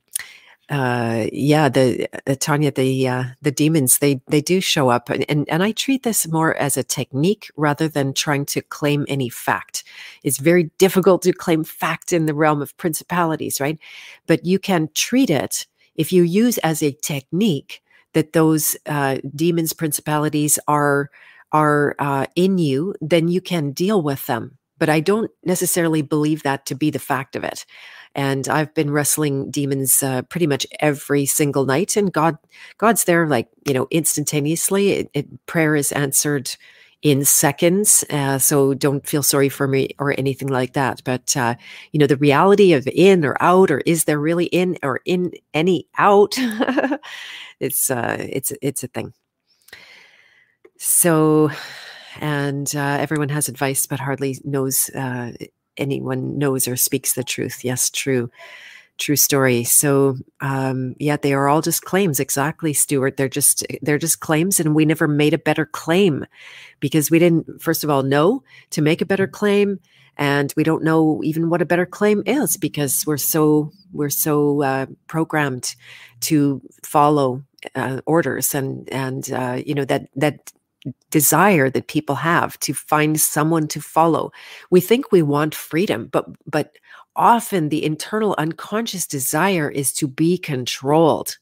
uh, yeah, the uh, Tanya, the uh, the demons, they they do show up, and, and and I treat this more as a technique rather than trying to claim any fact. It's very difficult to claim fact in the realm of principalities, right? But you can treat it if you use as a technique that those uh, demons, principalities are are uh, in you, then you can deal with them. But I don't necessarily believe that to be the fact of it and I've been wrestling demons uh, pretty much every single night. And God, God's there, like you know, instantaneously. It, it, prayer is answered in seconds. Uh, so don't feel sorry for me or anything like that. But uh, you know, the reality of in or out, or is there really in or in any out? it's uh, it's it's a thing. So and uh, everyone has advice, but hardly knows uh, anyone knows or speaks the truth. Yes, true. True story. So, um, yeah, they are all just claims. Exactly, Stuart. They're just they're just claims, and we never made a better claim because we didn't, first of all, know to make a better claim, and we don't know even what a better claim is because we're so we're so uh, programmed to follow uh, orders and and uh, you know that that desire that people have to find someone to follow. We think we want freedom, but but often the internal unconscious desire is to be controlled.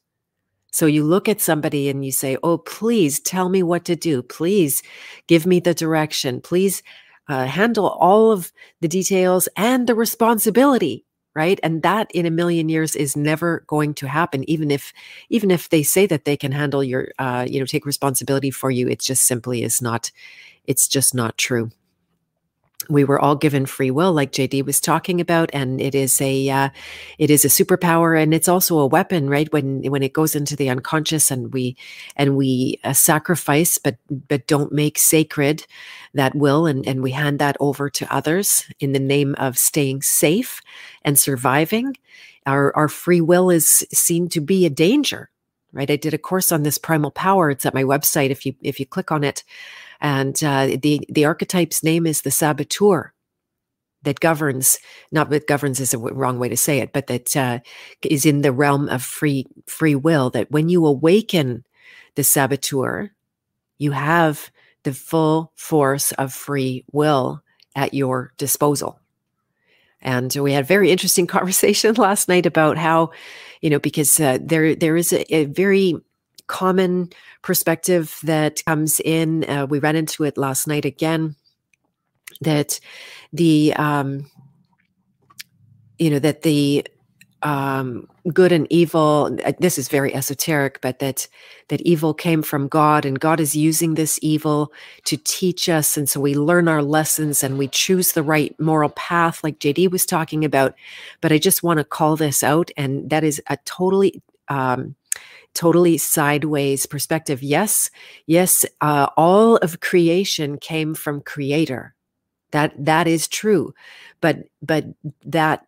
So you look at somebody and you say, "Oh, please tell me what to do. Please give me the direction. Please uh, handle all of the details and the responsibility." Right? And that in a million years is never going to happen even if even if they say that they can handle your uh, you know take responsibility for you it just simply is not it's just not true we were all given free will like jd was talking about and it is a uh, it is a superpower and it's also a weapon right? When when it goes into the unconscious and we and we uh, sacrifice but but don't make sacred that will and and we hand that over to others in the name of staying safe and surviving our our free will is seen to be a danger right? I did a course on this primal power. It's at my website if you if you click on it and uh, the the archetype's name is the saboteur that governs not that governs is a wrong way to say it but that uh, is in the realm of free free will that when you awaken the saboteur you have the full force of free will at your disposal. And we had a very interesting conversation last night about how you know because uh, there there is a, a very common perspective that comes in. Uh, we ran into it last night again. That the um, you know that the um, good and evil. Uh, this is very esoteric, but that that evil came from God, and God is using this evil to teach us, and so we learn our lessons and we choose the right moral path, like JD was talking about. But I just want to call this out, and that is a totally um, totally sideways perspective. Yes, yes, uh, all of creation came from creator. That that is true. But but that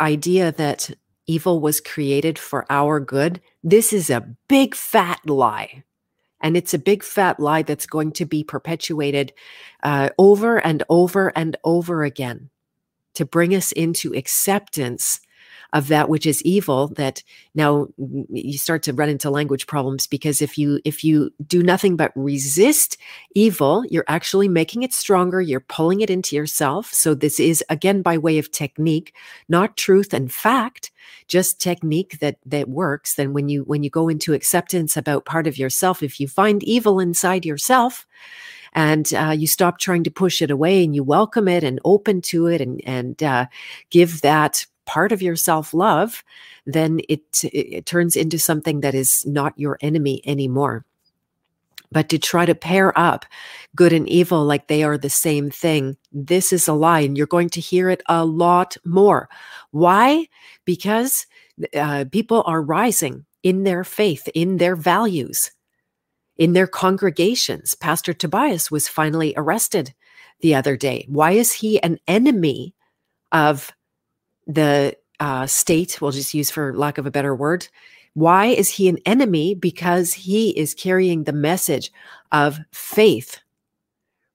idea that evil was created for our good, this is a big fat lie. And it's a big fat lie that's going to be perpetuated uh, over and over and over again to bring us into acceptance of that which is evil that now you start to run into language problems because if you if you do nothing but resist evil you're actually making it stronger you're pulling it into yourself. So this is again by way of technique not truth and fact just technique that that works. Then when you when you go into acceptance about part of yourself if you find evil inside yourself and uh, you stop trying to push it away and you welcome it and open to it and and uh, give that part of your self love, then it, it turns into something that is not your enemy anymore. But to try to pair up good and evil like they are the same thing, this is a lie. And you're going to hear it a lot more. Why? Because uh, people are rising in their faith, in their values, in their congregations. Pastor Tobias was finally arrested the other day. Why is he an enemy of the uh, state, we'll just use for lack of a better word. Why is he an enemy? Because he is carrying the message of faith,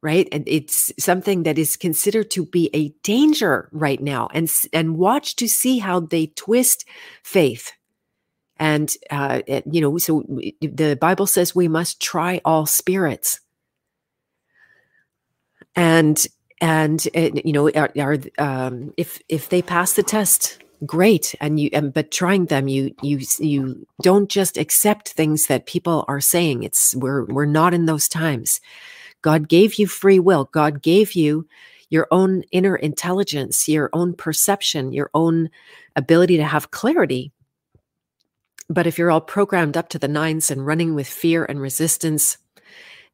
right? And it's something that is considered to be a danger right now. And, and watch to see how they twist faith. And, uh, you know, so the Bible says we must try all spirits. And and you know are, are um, if if they pass the test great. And you and, but trying them you you you don't just accept things that people are saying. It's we're we're not in those times. God gave you free will. God gave you your own inner intelligence your own perception your own ability to have clarity. But if you're all programmed up to the nines and running with fear and resistance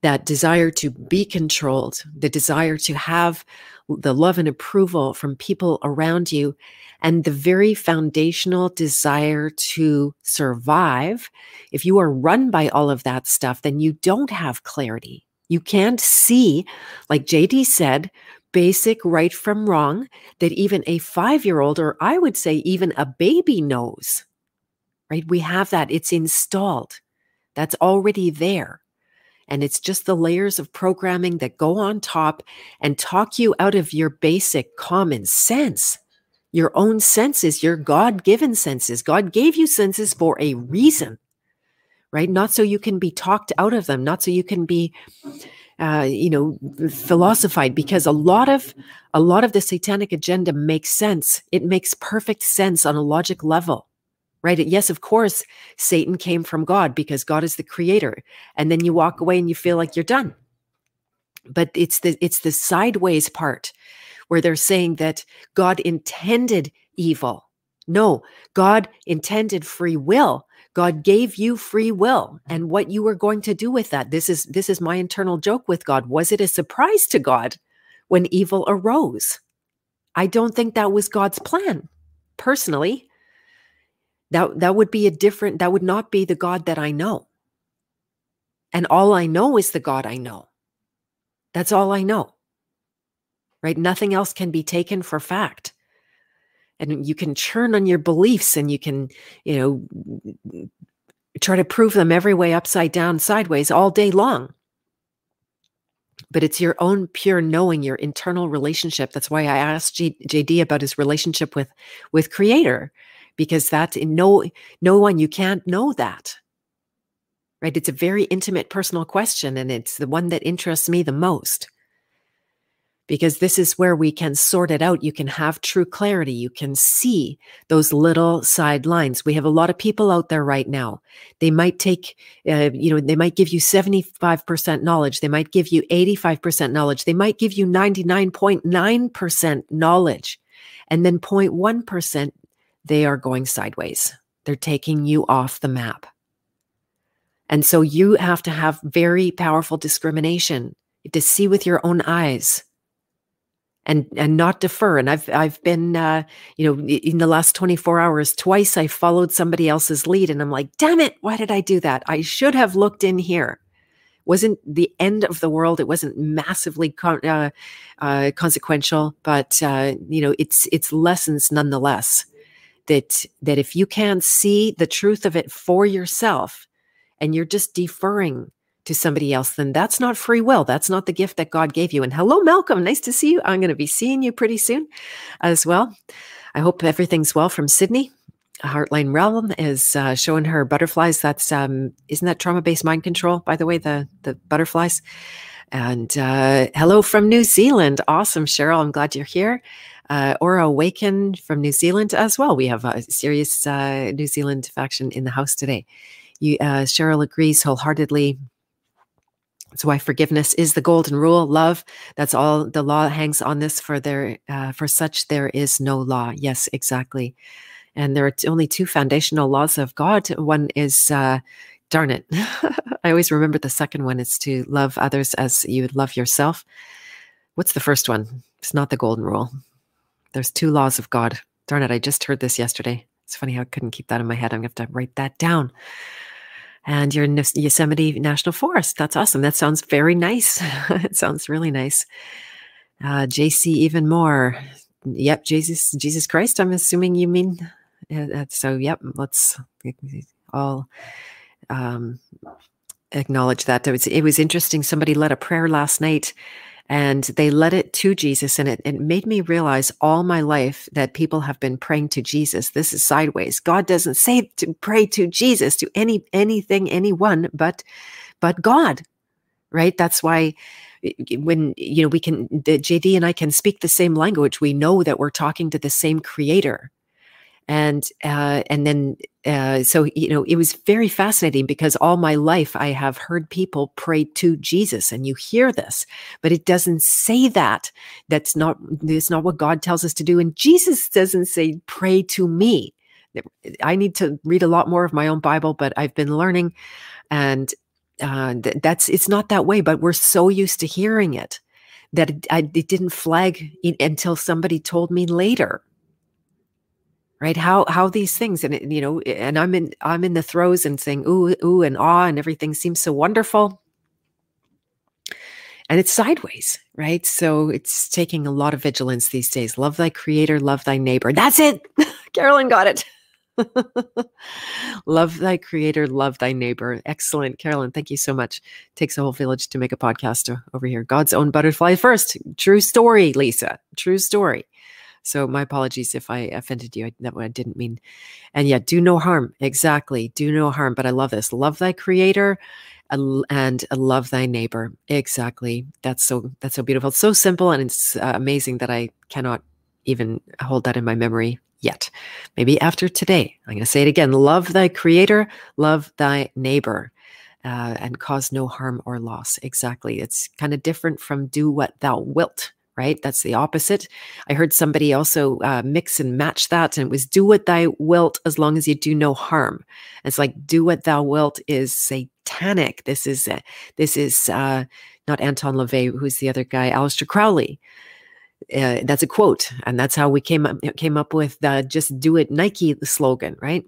that desire to be controlled, the desire to have the love and approval from people around you, and the very foundational desire to survive. If you are run by all of that stuff, then you don't have clarity. You can't see, like JD said, basic right from wrong that even a five year old, or I would say even a baby knows, right? We have that, it's installed, that's already there. And it's just the layers of programming that go on top and talk you out of your basic common sense. Your own senses, your God given senses. God gave you senses for a reason, right? Not so you can be talked out of them, not so you can be uh, you know philosophized because a lot of a lot of the satanic agenda makes sense it makes perfect sense on a logic level right? Yes, of course, Satan came from God because God is the creator. And then you walk away and you feel like you're done. But it's the it's the sideways part where they're saying that God intended evil. No, God intended free will. God gave you free will and what you were going to do with that. This is this is my internal joke with God. Was it a surprise to God when evil arose? I don't think that was God's plan. Personally, that that would be a different that would not be the god that i know. And all i know is the god i know. That's all i know. Right? Nothing else can be taken for fact. And you can churn on your beliefs and you can you know try to prove them every way upside down sideways all day long. But it's your own pure knowing your internal relationship. That's why i asked G- jd about his relationship with with creator because that's in no no one you can't know that. Right? It's a very intimate personal question and it's the one that interests me the most. Because this is where we can sort it out. You can have true clarity. You can see those little side lines. We have a lot of people out there right now. They might take uh, you know they might give you 75% knowledge. They might give you 85% knowledge. They might give you 99.9% knowledge and then 0.1% they are going sideways. They're taking you off the map. And so you have to have very powerful discrimination to see with your own eyes and and not defer. And i've i've been uh, you know in the last 24 hours twice i followed somebody else's lead and i'm like damn it why did i do that? I should have looked in here. Wasn't the end of the world. It wasn't massively con- uh, uh, consequential but uh, you know it's it's lessons nonetheless that that if you can't see the truth of it for yourself and you're just deferring to somebody else, then that's not free will. That's not the gift that God gave you. And hello, Malcolm. Nice to see you. I'm going to be seeing you pretty soon as well. I hope everything's well from Sydney. Heartline Realm is uh, showing her butterflies. That's um, isn't that trauma based mind control? By the way, the the butterflies. And uh, hello from New Zealand. Awesome, Cheryl. I'm glad you're here. Uh, Aura Awaken from New Zealand as well. We have a serious uh, New Zealand faction in the house today. You, uh, Cheryl agrees wholeheartedly. That's why forgiveness is the golden rule. Love, that's all the law hangs on this. For there, uh, for such there is no law. Yes, exactly. And there are only two foundational laws of God. One is, uh, darn it, I always remember the second one is to love others as you would love yourself. What's the first one? It's not the golden rule. There's two laws of God. Darn it, I just heard this yesterday. It's funny how I couldn't keep that in my head. I'm going to have to write that down and you're in Yosemite National Forest. That's awesome. That sounds very nice. it sounds really nice. Uh, JC, even more. Yep, Jesus, Jesus Christ. I'm assuming you mean. Uh, so, yep. Let's all um, acknowledge that. It was, it was interesting. Somebody led a prayer last night and they led it to Jesus. And it, it made me realize all my life that people have been praying to Jesus. This is sideways. God doesn't say to pray to Jesus, to any anything, anyone, but but God. Right? That's why when you know we can the JD and I can speak the same language, we know that we're talking to the same creator and uh, and then uh, so you know it was very fascinating because all my life I have heard people pray to Jesus, and you hear this, but it doesn't say that. That's not that's not what God tells us to do, and Jesus doesn't say pray to me. I need to read a lot more of my own Bible, but I've been learning, and uh, th- that's it's not that way. But we're so used to hearing it that it, I, it didn't flag until somebody told me later right? How how these things and you know and i'm in i'm in the throes and saying ooh ooh and ah and everything seems so wonderful. And it's sideways right? So it's taking a lot of vigilance these days. Love thy creator love thy neighbor. That's it. Carolyn got it. Love thy creator love thy neighbor. Excellent. Carolyn thank you so much. Takes a whole village to make a podcast over here. God's own butterfly first. True story lisa. True story so my apologies if I offended you. I, that I didn't mean. And yet, do no harm. Exactly. Do no harm. But I love this. Love thy creator and love thy neighbor. Exactly. That's so, that's so beautiful. It's so simple. And it's uh, amazing that I cannot even hold that in my memory yet. Maybe after today, I'm going to say it again. Love thy creator, love thy neighbor. Uh, and cause no harm or loss. Exactly. It's kind of different from do what thou wilt right? That's the opposite. I heard somebody also uh, mix and match that, and it was do what thou wilt as long as you do no harm. It's like do what thou wilt is satanic. This is uh, this is uh, not Anton LaVey, who's the other guy, Aleister Crowley. Uh, that's a quote, and that's how we came up came up with the "Just Do It" Nike slogan, right?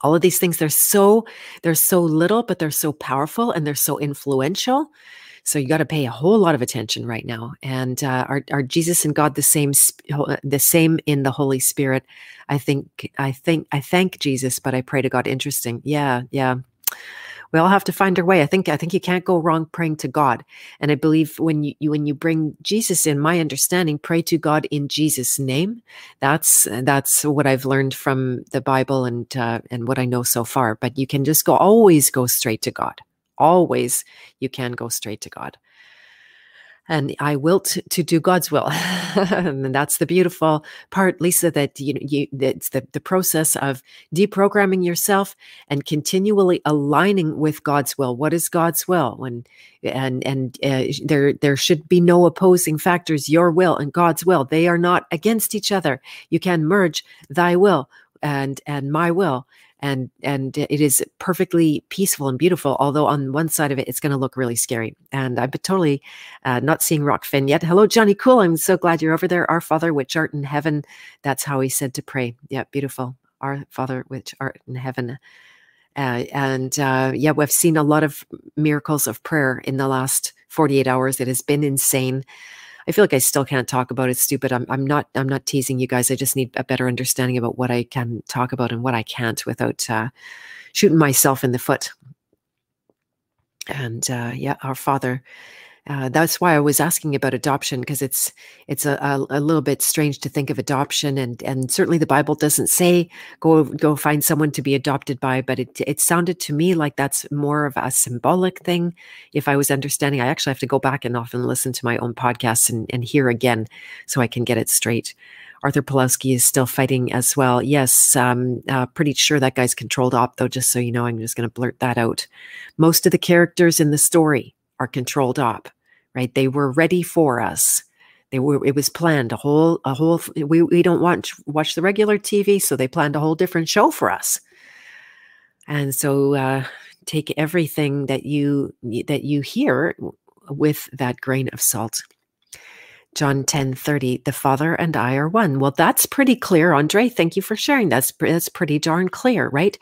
All of these things they're so they're so little, but they're so powerful and they're so influential so you got to pay a whole lot of attention right now. And uh, are are Jesus and God the same uh, the same in the Holy Spirit? I think I think I thank Jesus, but I pray to God. Interesting. Yeah, yeah. We all have to find our way. I think I think you can't go wrong praying to God. And I believe when you, you when you bring Jesus in, my understanding, pray to God in Jesus' name. That's that's what I've learned from the Bible and uh, and what I know so far. But you can just go always go straight to God always you can go straight to God. And I will t- to do God's will, and that's the beautiful part, Lisa. That you know, you it's the the process of deprogramming yourself and continually aligning with God's will. What is God's will? When and and uh, there there should be no opposing factors. Your will and God's will they are not against each other. You can merge Thy will and and my will and and it is perfectly peaceful and beautiful. Although on one side of it, it's going to look really scary. And I'm totally uh, not seeing Rokfin yet. Hello, Johnny Cool. I'm so glad you're over there. Our Father which art in heaven. That's how he said to pray. Yeah, beautiful. Our Father which art in heaven. Uh, and uh, yeah, we've seen a lot of miracles of prayer in the last 48 hours. It has been insane. I feel like I still can't talk about it. Stupid. I'm, I'm not. I'm not teasing you guys. I just need a better understanding about what I can talk about and what I can't without uh, shooting myself in the foot. And uh, yeah, our Father uh, that's why I was asking about adoption because it's it's a, a, a, little bit strange to think of adoption and and certainly the Bible doesn't say go go find someone to be adopted by, but it it sounded to me like that's more of a symbolic thing. If I was understanding, I actually have to go back and often listen to my own podcasts and, and hear again so I can get it straight. Arthur Pawlowski is still fighting as well. Yes, um, uh, pretty sure that guy's controlled op, though, just so you know, I'm just going to blurt that out. Most of the characters in the story controlled op, right? They were ready for us. They were, it was planned a whole, a whole, we, we don't want to watch the regular TV. So they planned a whole different show for us. And so, uh, take everything that you, that you hear with that grain of salt. John 10 30, the Father and I are one. Well, that's pretty clear, Andre. Thank you for sharing. That's that's pretty darn clear, right?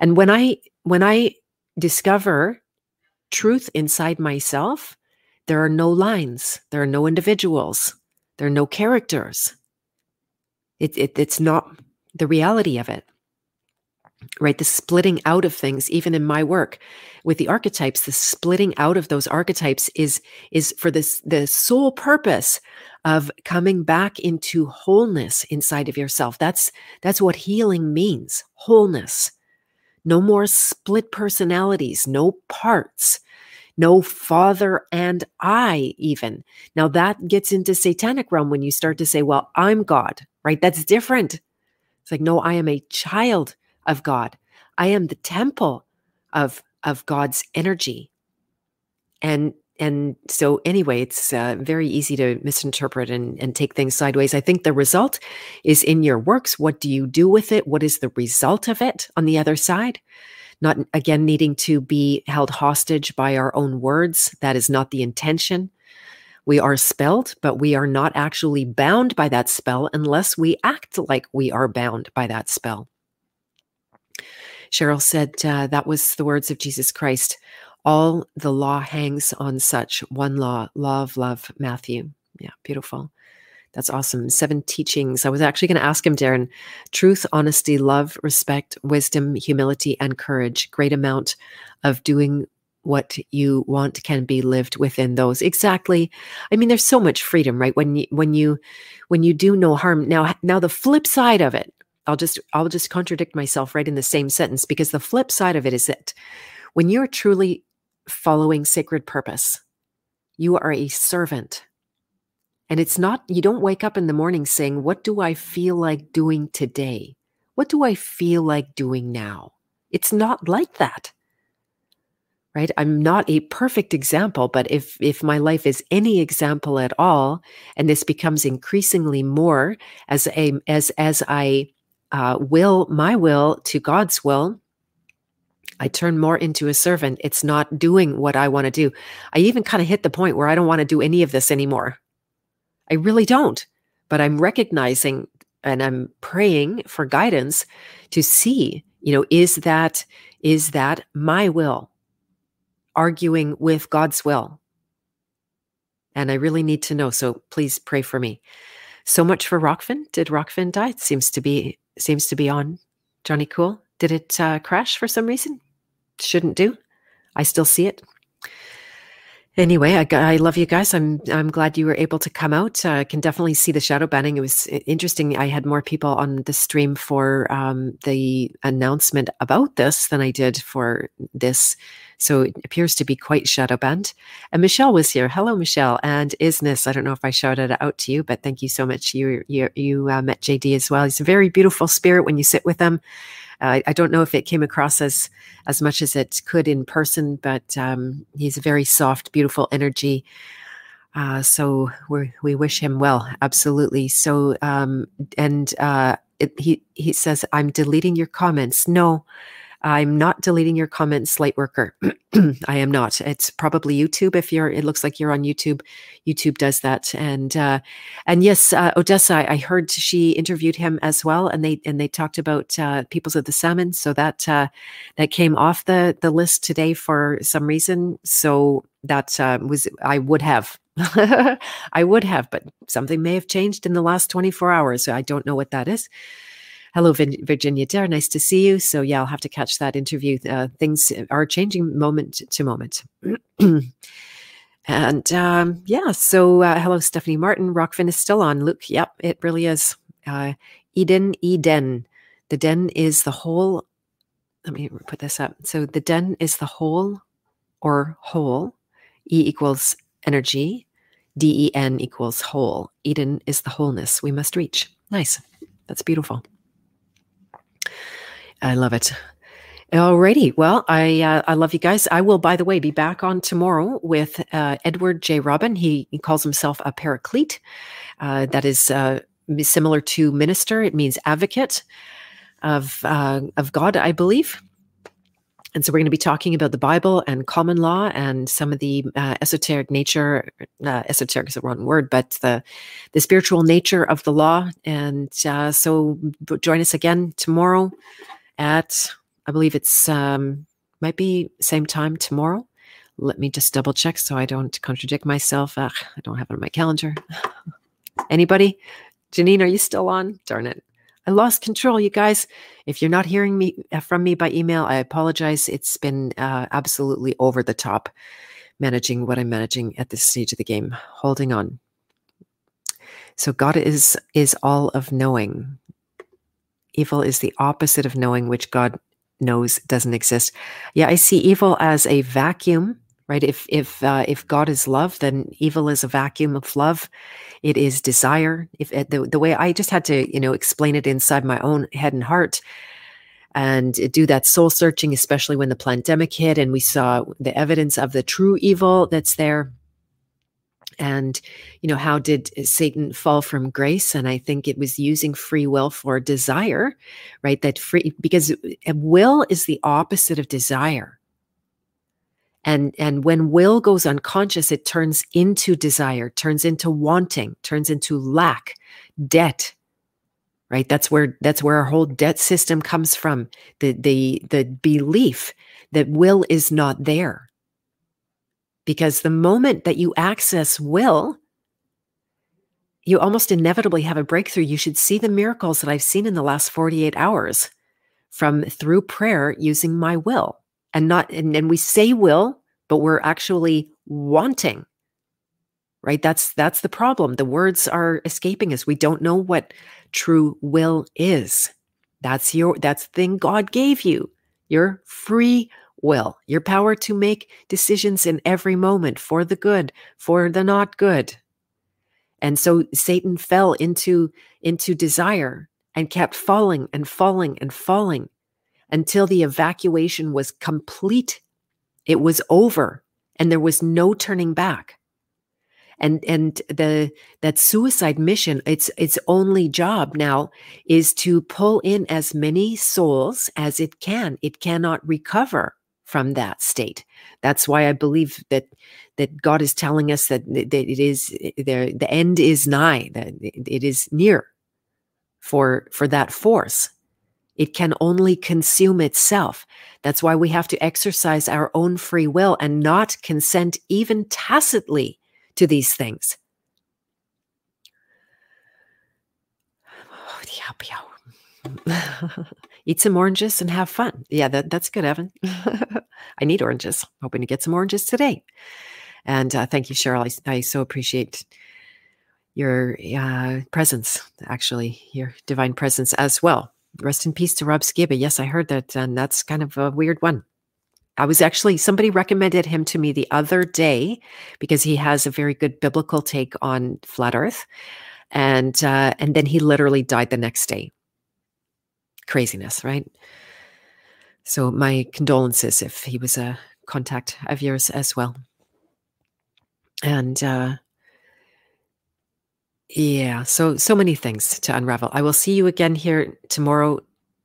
And when I when I discover truth inside myself, there are no lines, there are no individuals, there are no characters. It, it, it's not the reality of it. Right, the splitting out of things, even in my work with the archetypes, the splitting out of those archetypes is is for this the sole purpose of coming back into wholeness inside of yourself. That's that's what healing means, wholeness. No more split personalities, no parts, no father and I, even. Now that gets into satanic realm when you start to say, well, I'm God, right? That's different. It's like, no, I am a child of God. I am the temple of, of God's energy. And and so anyway it's uh, very easy to misinterpret and, and take things sideways i think the result is in your works what do you do with it what is the result of it on the other side not again needing to be held hostage by our own words. That is not the intention. We are spelled, but we are not actually bound by that spell unless we act like we are bound by that spell. Cheryl said uh, that was the words of Jesus Christ. All the law hangs on such one law, of love, Matthew. Yeah, beautiful. That's awesome. Seven teachings. I was actually going to ask him, Darren truth, honesty, love, respect, wisdom, humility, and courage. Great amount of doing what you want can be lived within those exactly i mean there's so much freedom right when you when you when you do no harm now now the flip side of it i'll just i'll just contradict myself right in the same sentence because the flip side of it is that when you're truly following sacred purpose you are a servant and it's not, you don't wake up in the morning saying, What do I feel like doing today? What do I feel like doing now? It's not like that. Right? I'm not a perfect example, but if if my life is any example at all, and this becomes increasingly more as a as as I uh, will my will to God's will, I turn more into a servant. It's not doing what I want to do. I even kind of hit the point where I don't want to do any of this anymore. I really don't. But I'm recognizing and I'm praying for guidance to see, you know, is that is that my will arguing with God's will? And I really need to know. So please pray for me. So much for Rokfin. Did Rokfin die? It seems to be seems to be on. Johnny Cool. Did it uh, crash for some reason? Shouldn't do. I still see it anyway, I, I love you guys. I'm I'm glad you were able to come out. Uh, I can definitely see the shadow banning. It was interesting. I had more people on the stream for um, the announcement about this than I did for this. So it appears to be quite shadow banned. And Michelle was here. Hello, Michelle. And Isness. I don't know if I shouted it out to you, but thank you so much. You you you uh, met JD as well. He's a very beautiful spirit when you sit with him. Uh, I don't know if it came across as as much as it could in person, but um, he's a very soft, beautiful energy. Uh, so we we wish him well, absolutely. So um, and uh, it, he he says, "I'm deleting your comments." No, I'm not deleting your comments, Lightworker. I am not. It's probably YouTube. If you're, it looks like you're on YouTube. YouTube does that. And uh, and yes, uh, Odessa. I heard she interviewed him as well, and they and they talked about uh, Peoples of the Salmon. So that uh, that came off the the list today for some reason. So that uh, was I would have I would have, but something may have changed in the last 24 hours. So I don't know what that is. Hello, Virginia Dare. Nice to see you. So, yeah, I'll have to catch that interview. Uh, things are changing moment to moment. and um, yeah, so uh, hello, Stephanie Martin. Rokfin is still on. Luke, yep, it really is. Uh, Eden, Eden. The den is the whole. Let me put this up. So, the den is the whole or whole. E equals energy. D E N equals whole. Eden is the wholeness we must reach. Nice. That's beautiful. I love it. Alrighty. Well, I uh, I love you guys. I will, by the way, be back on tomorrow with uh, Edward J. Robin. He, he calls himself a paraclete. Uh, that is uh, similar to minister. It means advocate of uh, of God, I believe. And so we're going to be talking about the Bible and common law and some of the uh, esoteric nature, uh, esoteric is the wrong word, but the, the spiritual nature of the law. And uh, so join us again tomorrow at, I believe it's, um, might be same time tomorrow. Let me just double check so I don't contradict myself. Ugh, I don't have it on my calendar. Anybody? Janine, are you still on? Darn it. I lost control, you guys. If you're not hearing me uh, from me by email, I apologize. It's been uh, absolutely over the top managing what I'm managing at this stage of the game. Holding on. So God is is all of knowing. Evil is the opposite of knowing, which God knows doesn't exist. Yeah, I see evil as a vacuum right? If if uh, if god is love then evil is a vacuum of love. It is desire. If uh, the, the way i just had to you know explain it inside my own head and heart and do that soul searching especially when the pandemic hit and we saw the evidence of the true evil that's there. And you know how did satan fall from grace? And i think it was using free will for desire right? That free because uh, will is the opposite of desire and and when will goes unconscious it turns into desire turns into wanting turns into lack debt right? That's where that's where our whole debt system comes from. The the the belief that will is not there. Because the moment that you access will you almost inevitably have a breakthrough. You should see the miracles that i've seen in the last 48 hours from through prayer using my will and not and, and we say will but we're actually wanting right? That's that's the problem. The words are escaping us. We don't know what true will is. That's your that's the thing god gave you your free will your power to make decisions in every moment for the good for the not good. And so satan fell into into desire and kept falling and falling and falling until the evacuation was complete. It was over and there was no turning back. And and the that suicide mission, its its only job now is to pull in as many souls as it can. It cannot recover from that state. That's why I believe that that God is telling us that, that it is the the end is nigh, that it is near for for that force it can only consume itself. That's why we have to exercise our own free will and not consent even tacitly to these things. Eat some oranges and have fun. Yeah, that, that's good, Evan. I need oranges. Hoping to get some oranges today. And uh, thank you, Cheryl. I, I so appreciate your uh, presence, actually, your divine presence as well. Rest in peace to Rob Skiba. Yes, I heard that, and that's kind of a weird one. I was actually somebody recommended him to me the other day because he has a very good biblical take on flat Earth, and uh, and then he literally died the next day. Craziness, right? So my condolences if he was a contact of yours as well. And uh, yeah, so so many things to unravel. I will see you again here tomorrow,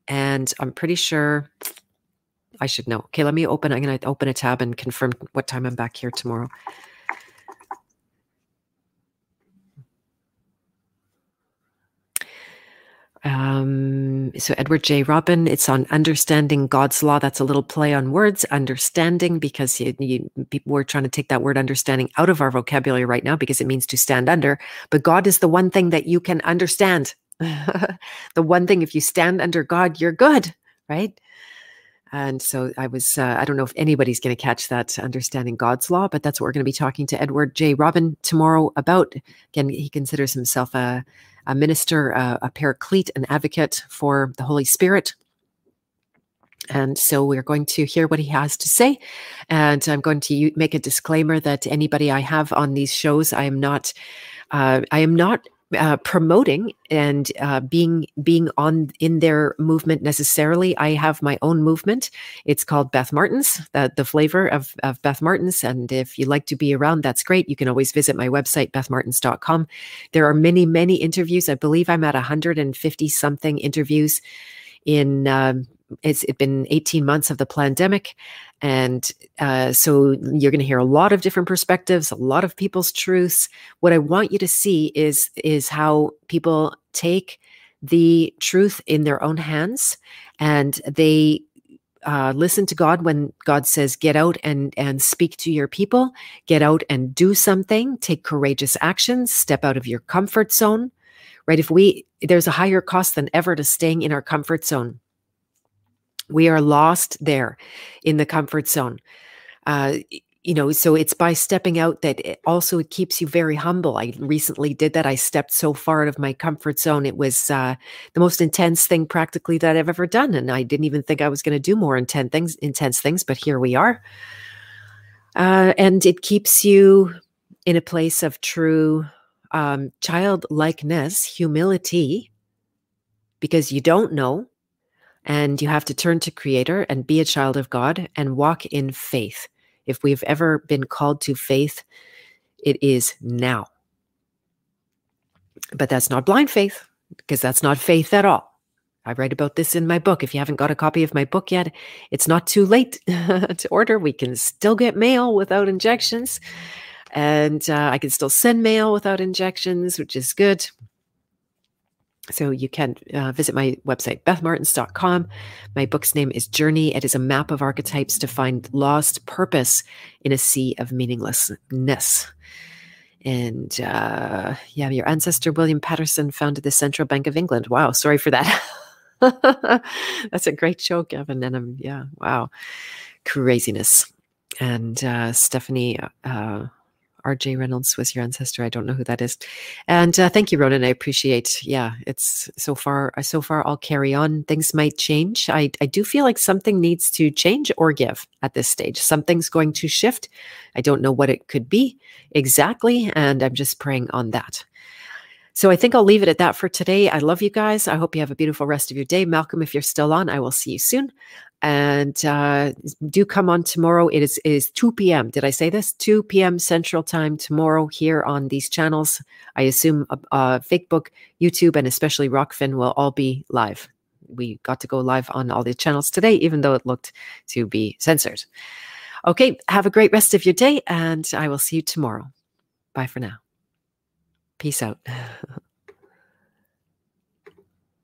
and I'm pretty sure I should know. Okay, let me open. I'm going to open a tab and confirm what time I'm back here tomorrow. Um, so Edward J. Robin, it's on understanding God's law. That's a little play on words, understanding, because you, you, are trying to take that word understanding out of our vocabulary right now because it means to stand under. But God is the one thing that you can understand. the one thing, if you stand under God, you're good, right? And so I was, uh, I don't know if anybody's going to catch that understanding God's law, but that's what we're going to be talking to Edward J. Robin tomorrow about. Again, he considers himself a, a minister, a, paraclete, an advocate for the Holy Spirit. And so we're going to hear what he has to say. And I'm going to make a disclaimer that anybody I have on these shows, I am not, uh, I am not uh, promoting and uh, being being on in their movement necessarily. I have my own movement. It's called Beth Martens, the, the flavor of, of Beth Martens. And if you like to be around, that's great. You can always visit my website, bethmartens.com. There are many, many interviews. I believe I'm at 150 something interviews in um, it's it been 18 months of the pandemic and uh, so you're going to hear a lot of different perspectives a lot of people's truths what i want you to see is is how people take the truth in their own hands and they uh, listen to God when God says, "Get out and and speak to your people. Get out and do something. Take courageous actions. Step out of your comfort zone." Right? If we there's a higher cost than ever to staying in our comfort zone. We are lost there in the comfort zone. Uh, you know, so it's by stepping out that it also it keeps you very humble. I recently did that. I stepped so far out of my comfort zone. It was uh, the most intense thing practically that I've ever done, and I didn't even think I was going to do more intense things. Intense things, but here we are. Uh, and it keeps you in a place of true um, childlikeness, humility, because you don't know and you have to turn to Creator and be a child of God and walk in faith. If we've ever been called to faith, it is now. But that's not blind faith, because that's not faith at all. I write about this in my book. If you haven't got a copy of my book yet, it's not too late to order. We can still get mail without injections. And uh, I can still send mail without injections, which is good. So you can uh, visit my website, bethmartens.com. My book's name is Journey. It is a map of archetypes to find lost purpose in a sea of meaninglessness. And uh, yeah, your ancestor William Paterson founded the Central Bank of England. Wow, sorry for that. That's a great show, Gavin. And um, yeah, wow, craziness. And uh, Stephanie uh, R.J. Reynolds was your ancestor. I don't know who that is. And uh, thank you, Ronan. I appreciate. Yeah, it's so far. Uh, so far, I'll carry on. Things might change. I I do feel like something needs to change or give at this stage. Something's going to shift. I don't know what it could be exactly, and I'm just praying on that. So I think I'll leave it at that for today. I love you guys. I hope you have a beautiful rest of your day. Malcolm, if you're still on, I will see you soon and uh, do come on tomorrow. It is is two p.m. Did I say this? Two p.m. Central Time tomorrow here on these channels. I assume uh, uh, Facebook, YouTube, and especially Rokfin will all be live. We got to go live on all the channels today, even though it looked to be censored. Okay, have a great rest of your day, and I will see you tomorrow. Bye for now. Peace out.